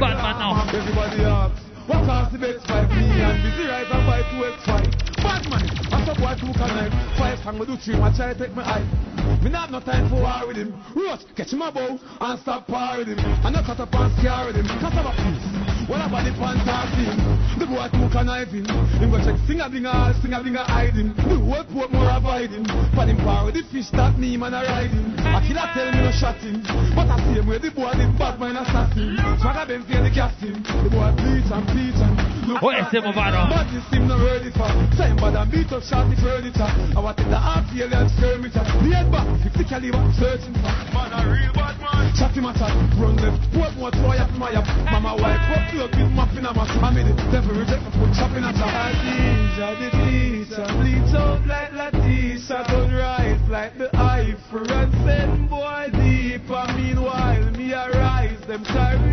bad man now. Everybody asks, what cost the X5? Me and busy right and buy two X5 Bad man, I boy can knife Five hang me do three, my to take my eye. Me not have no time for war with him. Rush, catch him a bow and stop par with him. I not cut up and scare with him. Cause I'm a piece What about the panther? The boy two can knife him Him go check singer dinger, singer dinger hide him The whole Portmore avoid him For him par with the fish that me man a ride him I killer tell me no shot him But I see him where the boy the bad man assassin Swagger them fear the casting The boy bleach and bleach and look What is it, Mavado? But this him no ready for Same bad and beat up shot the furniture I want the half alien skirmisher. The head back 50 caliber searching for. Man a real bad man. Chat him a chat Run left. Portmore toy up my up. Mama wife up plug with muff in a mass I made it Devil reject me put chop in a chop Adija the teacher Bleach out like Latisha Gun right like the Eiffel And send boy deeper Meanwhile me arise Them carry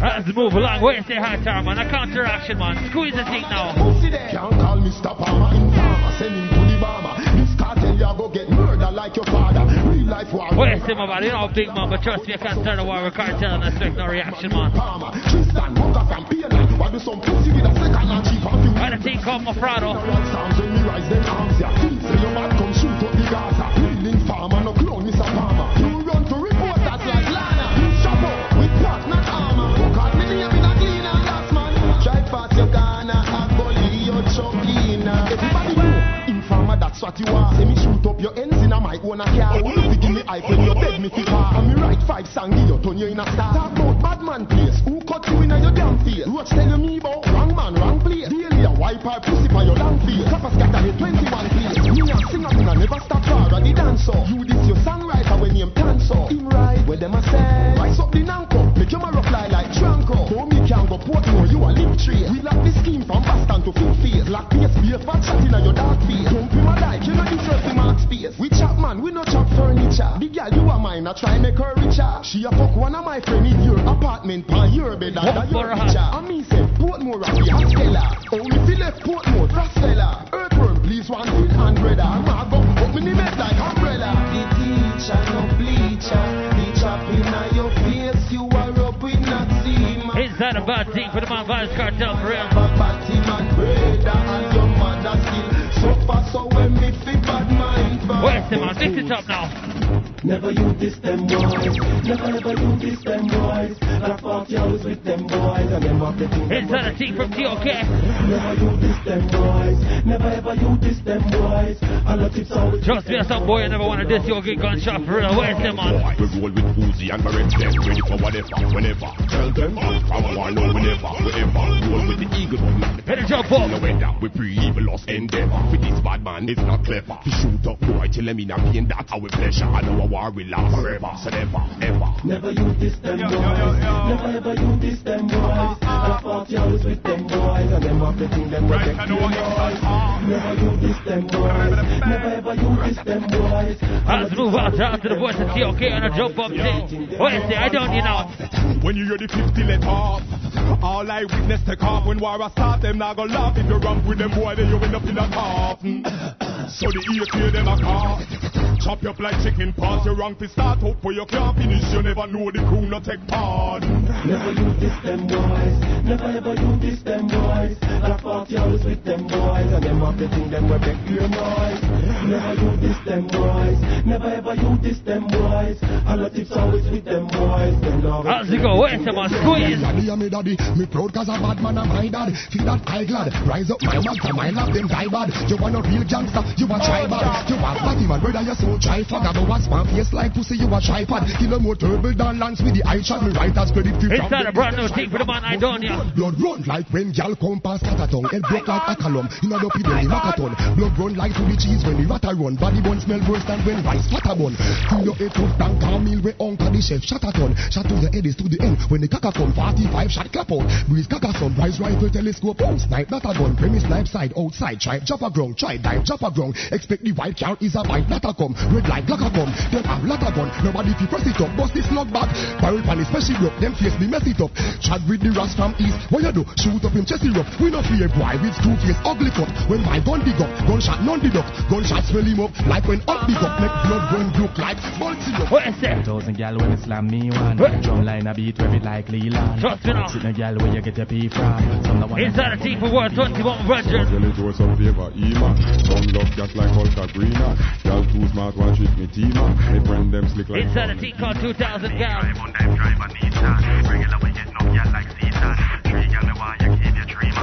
Let's move along. Where you say hi, Tar, man? I can't counteraction, man. Squeeze the thing now. Can't call Mr. Palmer informer, send him to the bomber. This Kartel ya go get murder like your father. Real life war. Where you say, my body? You know, big man, but trust me, I can't turn the war with Kartel and expect no reaction, man. Palmer, Tristan, Booker from Pearland. Why do some pussy with a second and cheap and few? Why the thing called Mavado? That's what you are. Say me shoot up your ends in a my own a car. Look give me hype when you beg me to car. And me write five song, give you turn you in a star. Talk about bad man place. Who cut you in a your damn face? Roach tell you me about wrong man, wrong place. Daily a wipe her pussy for your long face. Copper scatter me 21 Never you diss them boys, never ever you diss them boys. And the tips always. Trust me, some boy, you never want to diss your get gunshot for real. Where's the man? We roll with Uzi and Barrett them ready for whatever, whenever. Tell them, from one no whenever, wherever. Roll with the eagle, Better jump up. We pre-evil lost endeavor. For this bad man, it's not clever. To shoot up boy, till him in a pain, that's our pleasure. I know a war will last forever, so never, ever. Never you diss them boys, never ever you diss them boys. Ah, and I fought yours with ah, them boys, and them have the thing them protect your noise. Never you diss them boys, never ever you diss them boys. Let's move out to, out to the voice of TOK on a jump up thing. Where's the? I don't you know. When you hear the 50 let off All I witness take off When war a start them now go laugh If you ramp with them boy then you end up in a coffin So the clear them a cough. Chop you up like chicken paws. You're wrong to start out but you can't finish. You never know the crew no take part. Never you diss them boys, never ever you diss them boys. And I fought yours with them boys, and them have the thing them will make your noise. Never you diss them boys, never ever you diss them boys. And the tips always with them boys. Them love How's it go? Where's the man? Squeeze. Daddy and me daddy, me proud cause a bad man and my dad. Feel that I glad, rise up my man for my love, them die bad. You want a real gangster, you a try bad. You a party man, whether you so try fuck, but what's my face like pussy, you a tripod. Kill a more turtle than lance with the eye shot, me right as credit to Inside a brand new thing for the man I don't Blood run like when gal come past Cataton Head broke like a column. In a dopey belly macaton Blood run like to the cheese when the ratter run. Body bun smell worse than when rice flatter bun. Fill your head tough than Camille Where uncle the chef. Shot a ton. Shot to the head is to the end. When the caca come 45 shot clap out. Breeze caca some. Rise rifle telescope. Out Snipe not a gun. Premise snipe side outside. Try jump a ground. Try dive jump a ground. Expect the white car is a bite Not a come Red light black a come Them have lot a gun. Nobody fi press it up. Bust this slug back. Barrel pan especially broke Them face me mess it up. Chat with the ras from east. What you do? Shoot up him chest rough. We no fear boy with two face ugly cut. When my gun dig up, gunshot none deduct. Gunshot swell him up like when up dig up. Make blood run look like bullet syrup. What is that? Thousand gal when it slam me one. Drum line a beat where it like Leland. Trust me now. Sit in a gal where you get your pee from. Some the one Inside a team for Ward 21 Virgin. Tell it was some favor, Ema Some love just like Ultra Greener Y'all too smart, one shit me teamer Me friend them slick like Inside a team called 2000 Gal.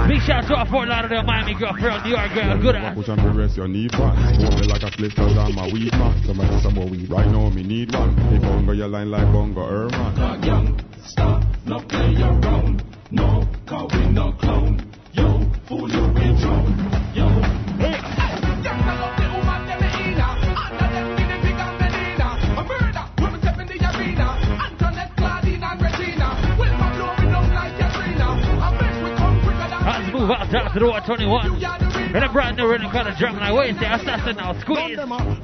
Big shout to our Fort Lauderdale, Miami girl, from New York girl, good ass. Push and me rest your knee fat Smoke like a split cause I'm a weed man Somebody some more weed Right now me need one Me bongo your line like bongo Herman young, stop, no play around. No, cause we no clone. Yo, fool you we drone. Out to the Ward 21. And a brand new rhythm called a drum like, wait, the assassin now, squeeze.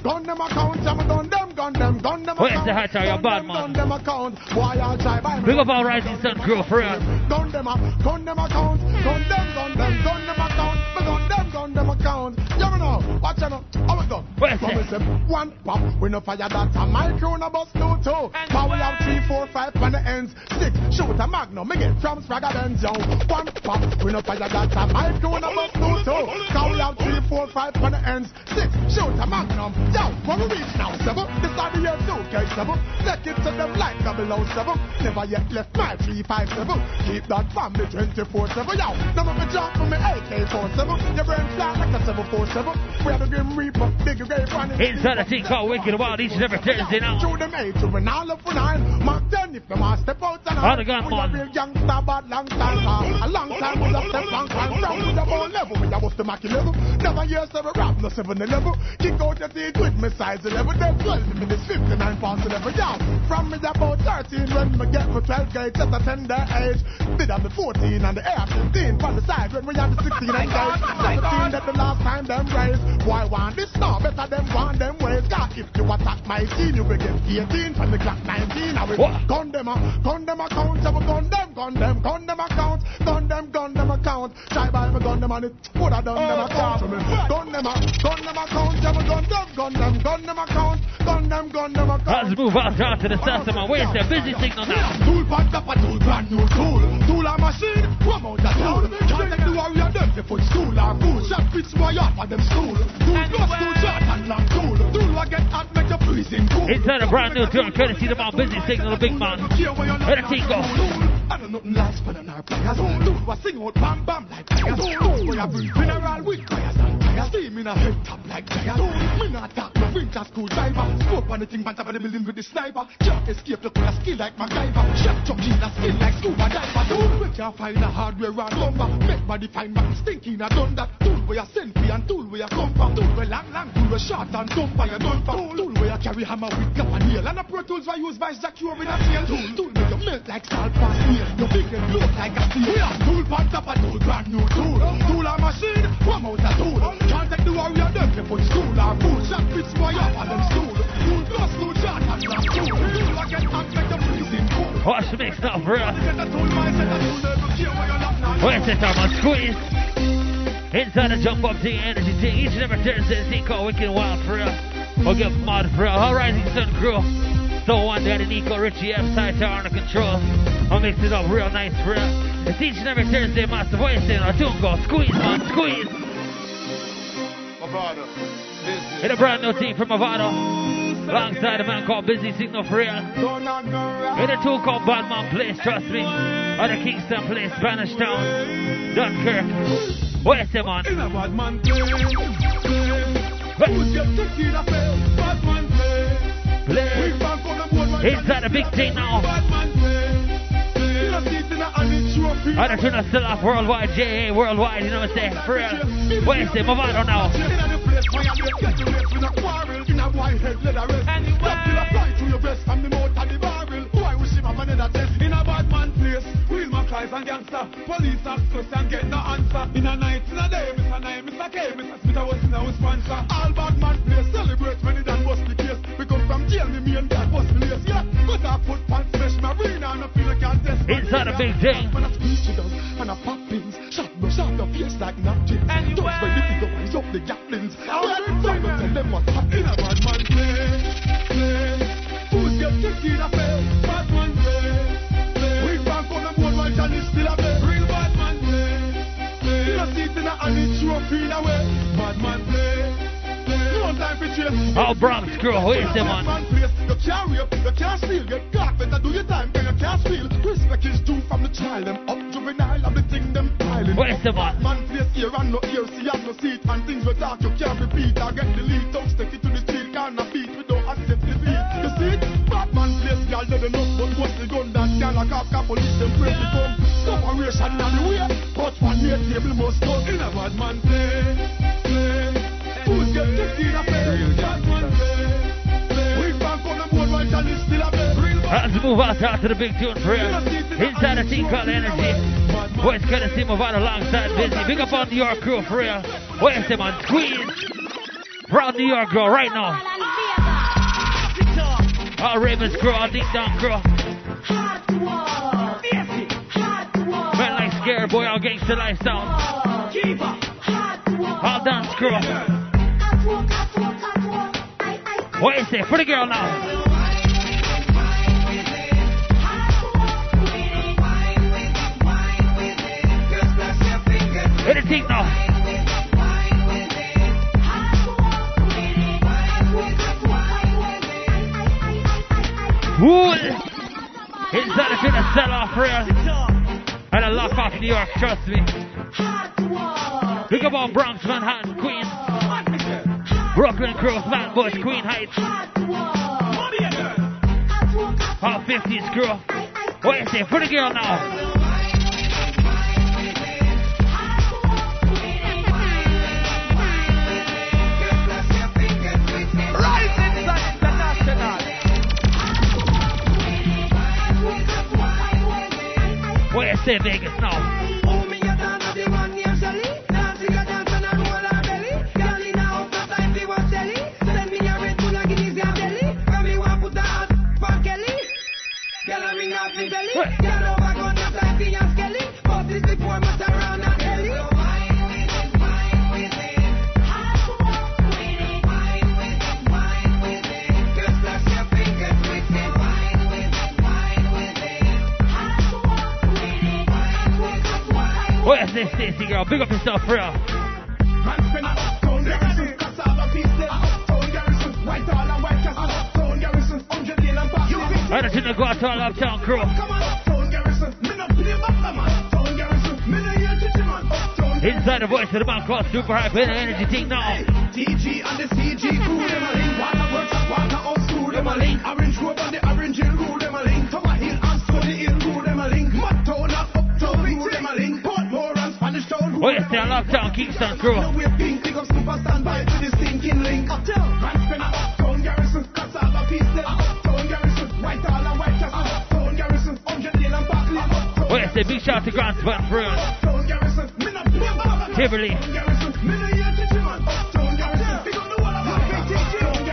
Gun them account, I'm gun them, gun them, gun them Where's the high tower, your bad man? Gun them account, why I try by Big up our rising sun crew, for real. Gun them, gun them account, gun them, gun them, gun them account, gun them, gun them account. You know, watch out, how it go? It? say, one pop, we no fire that, a my crew no bust two two. Now we have three, four, five on the ends, six, shoot a magnum, me get from Spragga Benz, yo. One pop, we no fire that, a my crew no bust two two. Now we have three, four, five on the ends, six, shoot a magnum, yo. When we reach now, seven, this are the year two, K seven. Take it to them like double O seven. Never yet left my three, five, seven. Keep that family 24 seven, yo. Now me jump from me AK four seven. Your brain flat like a seven four seven. We a grim reaper, big grave running. Inside a thing called Wicked Wild each and every Thursday now. Through them eight to an all up for nine. Mark ten if them a step out and On the We a man. real gangster, but long time. A long time we have step on crime. From with the bone level, we a bust the Mac 11. Never hear seven rap, no seven eleven. Kick out your teeth with me size 11. Then 12 minutes, 59 pounds 11. Yeah, from me about 13 when me get my 12 gauge at a tender age. Did have the 14 and the air 15 from the side when we had the 16 and *laughs* gauge. 17 that the last time them raised. Why want this now? Better them want them ways. God, if you attack my team, you will get 18 from the clock 19. I will gun them, uh, gun them account, I will gun them, gun them, gun them account, gun them, gun them account. Try by me gun them on it, would have done them account for me. Gun them, uh, gun them account, I will gun them, gun them, gun them account, gun them, gun them account. Let's move out to the and where's the busy signal now? Tool pan top a tool, brand new tool. Tool a machine, come out the tool. Can't take the warrior them, they put school or fool. Shot pitch boy up on them stool. Tool plus tool, short and long tool. Tool a get hot, make you freezing cool. Inside a brand new tune, courtesy of our busy signal, the big man. Where the team go? I don't nothing less for than our players. Tool a sing out bam bam like fires. Tool we a bring mineral with fires and fires. Steam in a head top like fires. Me not talk no winter school driver. Scope on the thing, man top of the building with the sniper. Can't escape, look with a skill like MacGyver. Shot jump in a skill like scuba diver. Tool we can't find a hardware and lumber. Make body find back stinking a that. Tool we a send free and tool we a come from. Tool we long long, tool we short and by a done for. Tool we a carry hammer with cap and nail. And a pro tools we use vice jack you in a tail. Tool, tool we you melt like salt past nail. You big and blow like a steel. We a tool pan top a tool, brand new tool. Tool a machine, come out a tool. Can't take the warrior them, they put school or fool. Shot pitch boy up on them stool. Tool plus tool, short and long tool. Tool a get hot, make you freezing cool. Watch the mix now, for real. Get my set a tool, never care where you're not now. Where's the time on squeeze? Inside the jump up team, energy team, each and every Thursday, called Wicked Wild, for real. We'll get mud, for real. All rising sun crew. So one daddy Nico, Richie F, side tower under control. I'll mix it up real nice, for real. It's each and every Thursday, master voice in our tune go. Squeeze, man, squeeze. In a brand new team from Mavado. Alongside a man called Busy Signal for real. In a tool called Bad Man Place, trust me. Other Kingston Place, Spanish Town, Dunkirk. Where's the man? In a bad man play, play. Who's get tequila play? Bad man play. Play. We back on the board right Inside a big thing now. Other tune is still off worldwide, JA worldwide, you know what I'm saying? For real. Where's the Mavado now? In a place place. And gangster. Police ask question, get no answer. In a night, in a day, Mr. Nine, Mr. K, Mr. Smith, I was in our sponsor. All bad man place. Celebrate when it done bust the case. We come from jail, me and dad bust the lace. Yeah, cut our foot pants, fresh marina, and I feel like I test. Inside a big thing. And I pop pins. Shot me, shot your face like napkins. Don't when the figure rise up the gaplins. Don't tell them what's happening. A bad man play, play. Who's get tequila play? Bad man play, play. We back on the board while Johnny's still a play. Real bad man play, play. In a seat in a and it's trophy in a way. Bad man play, play. No time for chase. Oh, Bronx crew, where's the man? place. You can't rape, you can't steal, get caught, better do your time, then you can't steal. Respect is due from the child, them up the man? Place here and no ear, see and no seat, and things we talk, you can't repeat, I get the lead, don't stick it to the street, can't beat, we don't accept defeat. You see it? Batman place, y'all dead enough, but what's the gun that can't like up, car police, them to come. Separation on the way, but one year table must go. In a bad man play, play. Who's get tequila play? Batman play. Let's move out, out to the big tune for real. Inside the team called Energy. Boys gonna see Mavado alongside Busy. Big up on New York crew for real. Where's him on Queen? Proud New York girl right now. All Ravens crew, all Deep Down crew. Man like Scare Boy, all gangster lifestyle. All dance crew. What is it? For the girl now. Now. Wool. Inside the finna sell off real. And a lock off New York, trust me. Look up on Bronx, Manhattan, Queens. Brooklyn, Cross, Mountain Boys, Queen Heights. All 50s crew. What it? For the girl now. What you say, Vegas now? What is this, Stacy girl? Big up yourself, for real. I don't think go out to all uptown crew. Inside the voice of the man called Super Hype Energy Team now. TG and the CG crew, them a link. Water works, water old school, them a link. Orange rope and the orange hill rule, them a link. Uptown Garrison, Hundred Hill and Barclay, Uptown What you say, big shout to Grant Spot, for real.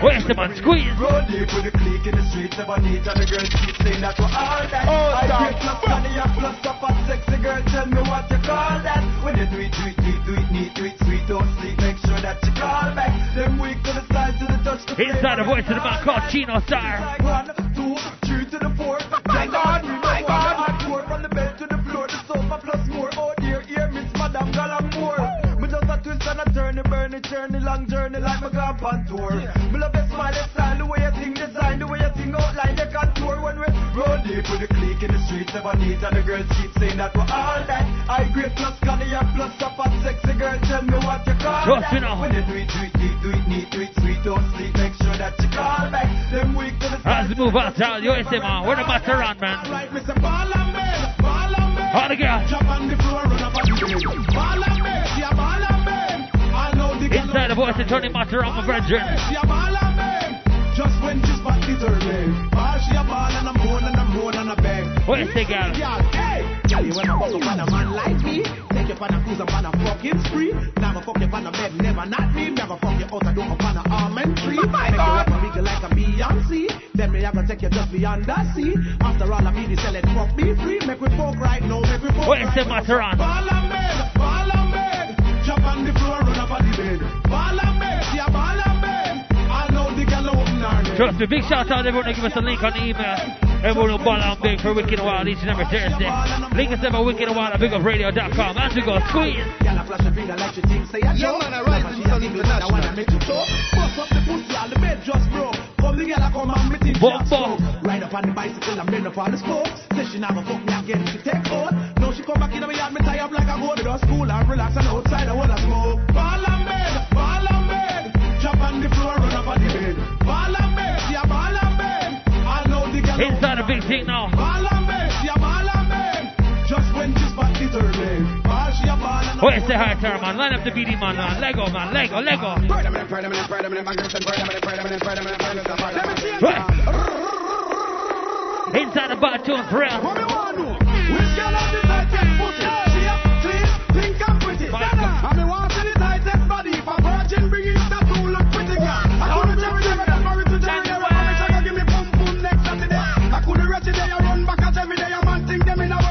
What you man? Squeeze. Road deep with the clique in the streets, never neat, and the girls keep saying that we're all that. Oh, I stop. plus money, and plus up and sexy girl, tell me what you call that. When you do it, do it, neat, do it, neat, do it, sweet, don't sleep, make sure that you call back. Them weak to the side, to the touch, to Inside the voice of the man called Chino Star. Turn, a burn, a journey, long journey like my gone on tour. Me love the smile, the style, the way you think design, the way you think outline, the contour when we roll deep with the clique in the streets, never neat, and the girls keep saying that we're all that. I grade plus Cadillac plus up and sexy girl, tell me what you call Trust that. me now. When you do it, do it deep, do it neat, do it sweet, don't sleep, make sure that you call back. Them weak to the As we move out town, you say, uh, man, where the Matterhorn, man? Right, Mr. Ball and Bell, Ball and Bell. All the girls. Jump on the floor, run up on the bed. Ball and Bell, know the Inside the voice of Tony Matterhorn my brethren. She a ball. Just when she's back the third. Ball, she a ball and I'm moan and I'm moan and I beg. What you say, girl? Girl, hey. Girl, you wanna fuck up on a man like me? Take you on a cruise up on a fucking spree. Now go fuck you on a bed, never not me. Never fuck you out a door up on a almond tree. Oh my Make God. you like a Beyonce. Then me I gonna take you just beyond the sea. After all, I mean, selling fuck me free. Make we fuck right now, make we fuck What you right say, now. Matterhorn? Ball and bed, ball and bed. Jump on the floor, run up on the bed. Ball and bed, yeah, ball and bed. I know the girl open her neck. Trust me, big shout out to everyone who give us a link on the email. Everyone who ball on big for Wicked Wild each and every Thursday. Link us up at Wicked Wild at bigupradio.com. As we go, squeeze. Girl, I flash a finger like she think say a Yeah, joke. man, I rise She in a Sun giggle and I wanna make you talk. Bust up the pussy, all the bed just broke. Come the girl, I come and me think she a smoke. Ride up on the bicycle and bend up on the spokes. Say she never fuck me again, she take out. Come back in my yard, me tie up like I go to the school and relax and outside I wanna smoke. Ball and bed, ball and bed. Jump on the floor, run up on the bed. Ball and bed, yeah, ball and bed. I know the girl. Inside the big thing now. Ball and bed, yeah, ball and bed. Just when she's back the third leg. Ball, she a ball and What you say, hi, Tara, man? Line up the BD man, man. Lego, man. Lego, Lego. Inside the bar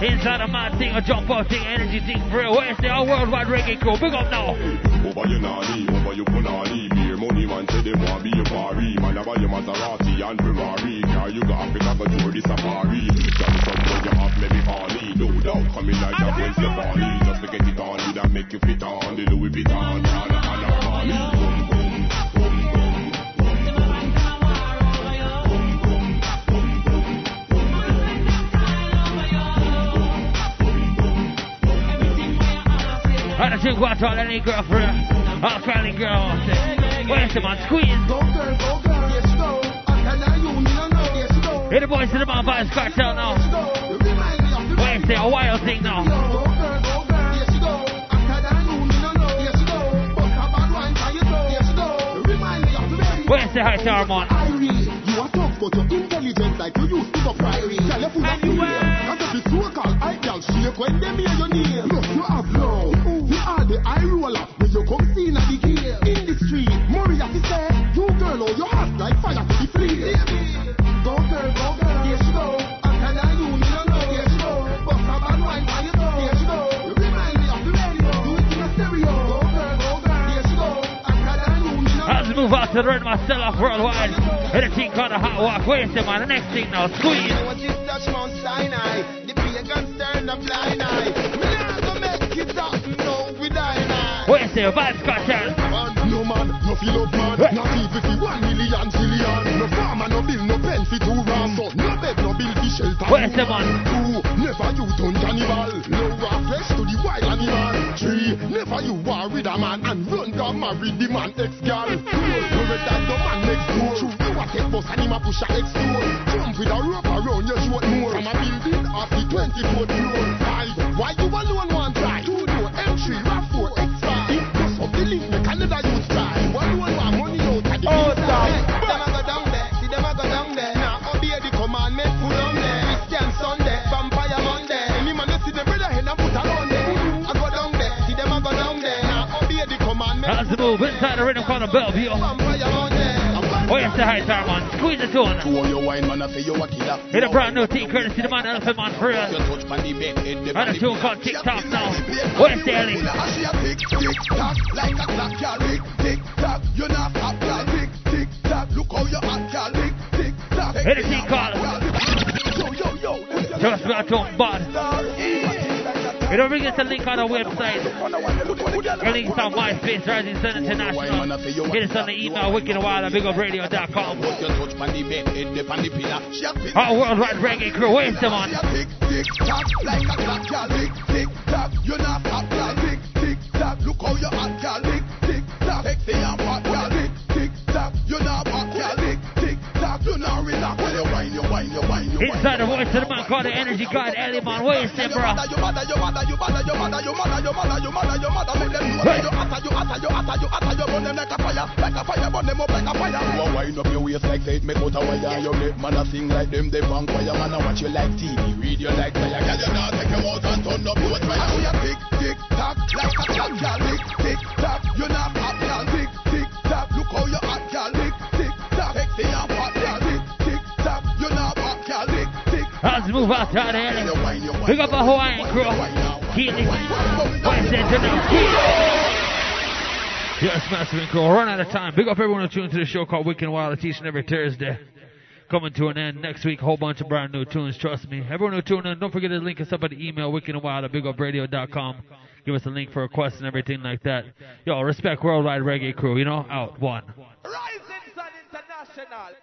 Inside of my thing, a jump out thing, energy thing real. Where's the all worldwide reggae crew? Big up now. Over your nanny, over your punani. Beer money man say they want be a party Man have your Maserati and Ferrari. Car you got Africa go tour the safari. Tell me somewhere you have maybe honey No doubt coming like that when you funny Just to get it on that make you fit on. The Louis Vuitton, And I think what's all any girl for. All family girl. Where's the man? Squeeze. You. I can I you, you. Hey, the boys to the man Vybz Kartel now. Where's the wild thing now? You. I can I you, you you you. Where's the high star man? You are tough, but you're intelligent like you used to priory. Tell you full of fear. And every so-called eye girl shake when them hear your name. Look, you have Out to rhythm myself worldwide. Hit a thing called a hot walk. Where's the man? The next thing now. Squeeze. What is touch Mount Sinai? The pagans turn a blind eye. Me nah go make it happen, no, we die now. Where's the Vybz Kartel? No man, no feel up man, not even one million zillion. No farmer, no bill, no pen fi two ram. So no bed, no bill fi shelter. Where's the man? Two, a man and run down marry the man ex-girl. Red that the man next door. True, you a take bus and him a push a ex-door. Jump with a rope around your throat more. From a building off the 24th floor. Five, why you alone one try? Two door, M3, RAV4, X5. Plus up the link, make another move? Inside the rhythm called a Bellevue. Oh, Where's the high star man? Squeeze the tune. Hit a brand new thing courtesy the man Elephant Man for real. You touch the bed, And a tune called TikTok now. Where's the Ellie? Tick, tick, tock, like a clock, girl. Tick, tick, tock, you not stop, girl. Tick, tick, tock, look how you hot, girl. Tick, tick, tock. Hit a thing called. Just me a tune bad. You don't bring us a link on our website. Your link's on MySpace, Rising Sun International. Hit us on the email, wickedwild at the the the a Our worldwide reggae crew, where's the man? tick, tick, a. Tick, tick. Tick, tick. Tick, tick, Inside the voice of the man called the Energy God, Ellie Man. Bro? A fire. You a wind up your waist like say it make out a wire. You make man a sing like them, they vampire man a watch you like TV, read you like fire. Girl, you not take your and turn up your fire. Oh, you tick, tick, tock, like a clock, girl. Tick, tick, tock, you not pop, girl. Tick, tick, tock, look how you hot, Let's move out to. Big up a Hawaiian crew. The International? Yes, Massive Crew. Run out of time. Big up everyone who tuned to the show called Wicked Wild. It's each and every Thursday. Coming to an end next week. Whole bunch of brand new tunes. Trust me. Everyone who tuned in, don't forget to link us up at the email wickedandwild at bigupradio.com. Give us a link for requests and everything like that. Yo, respect Worldwide Reggae Crew. You know, out one. Rising Sun International.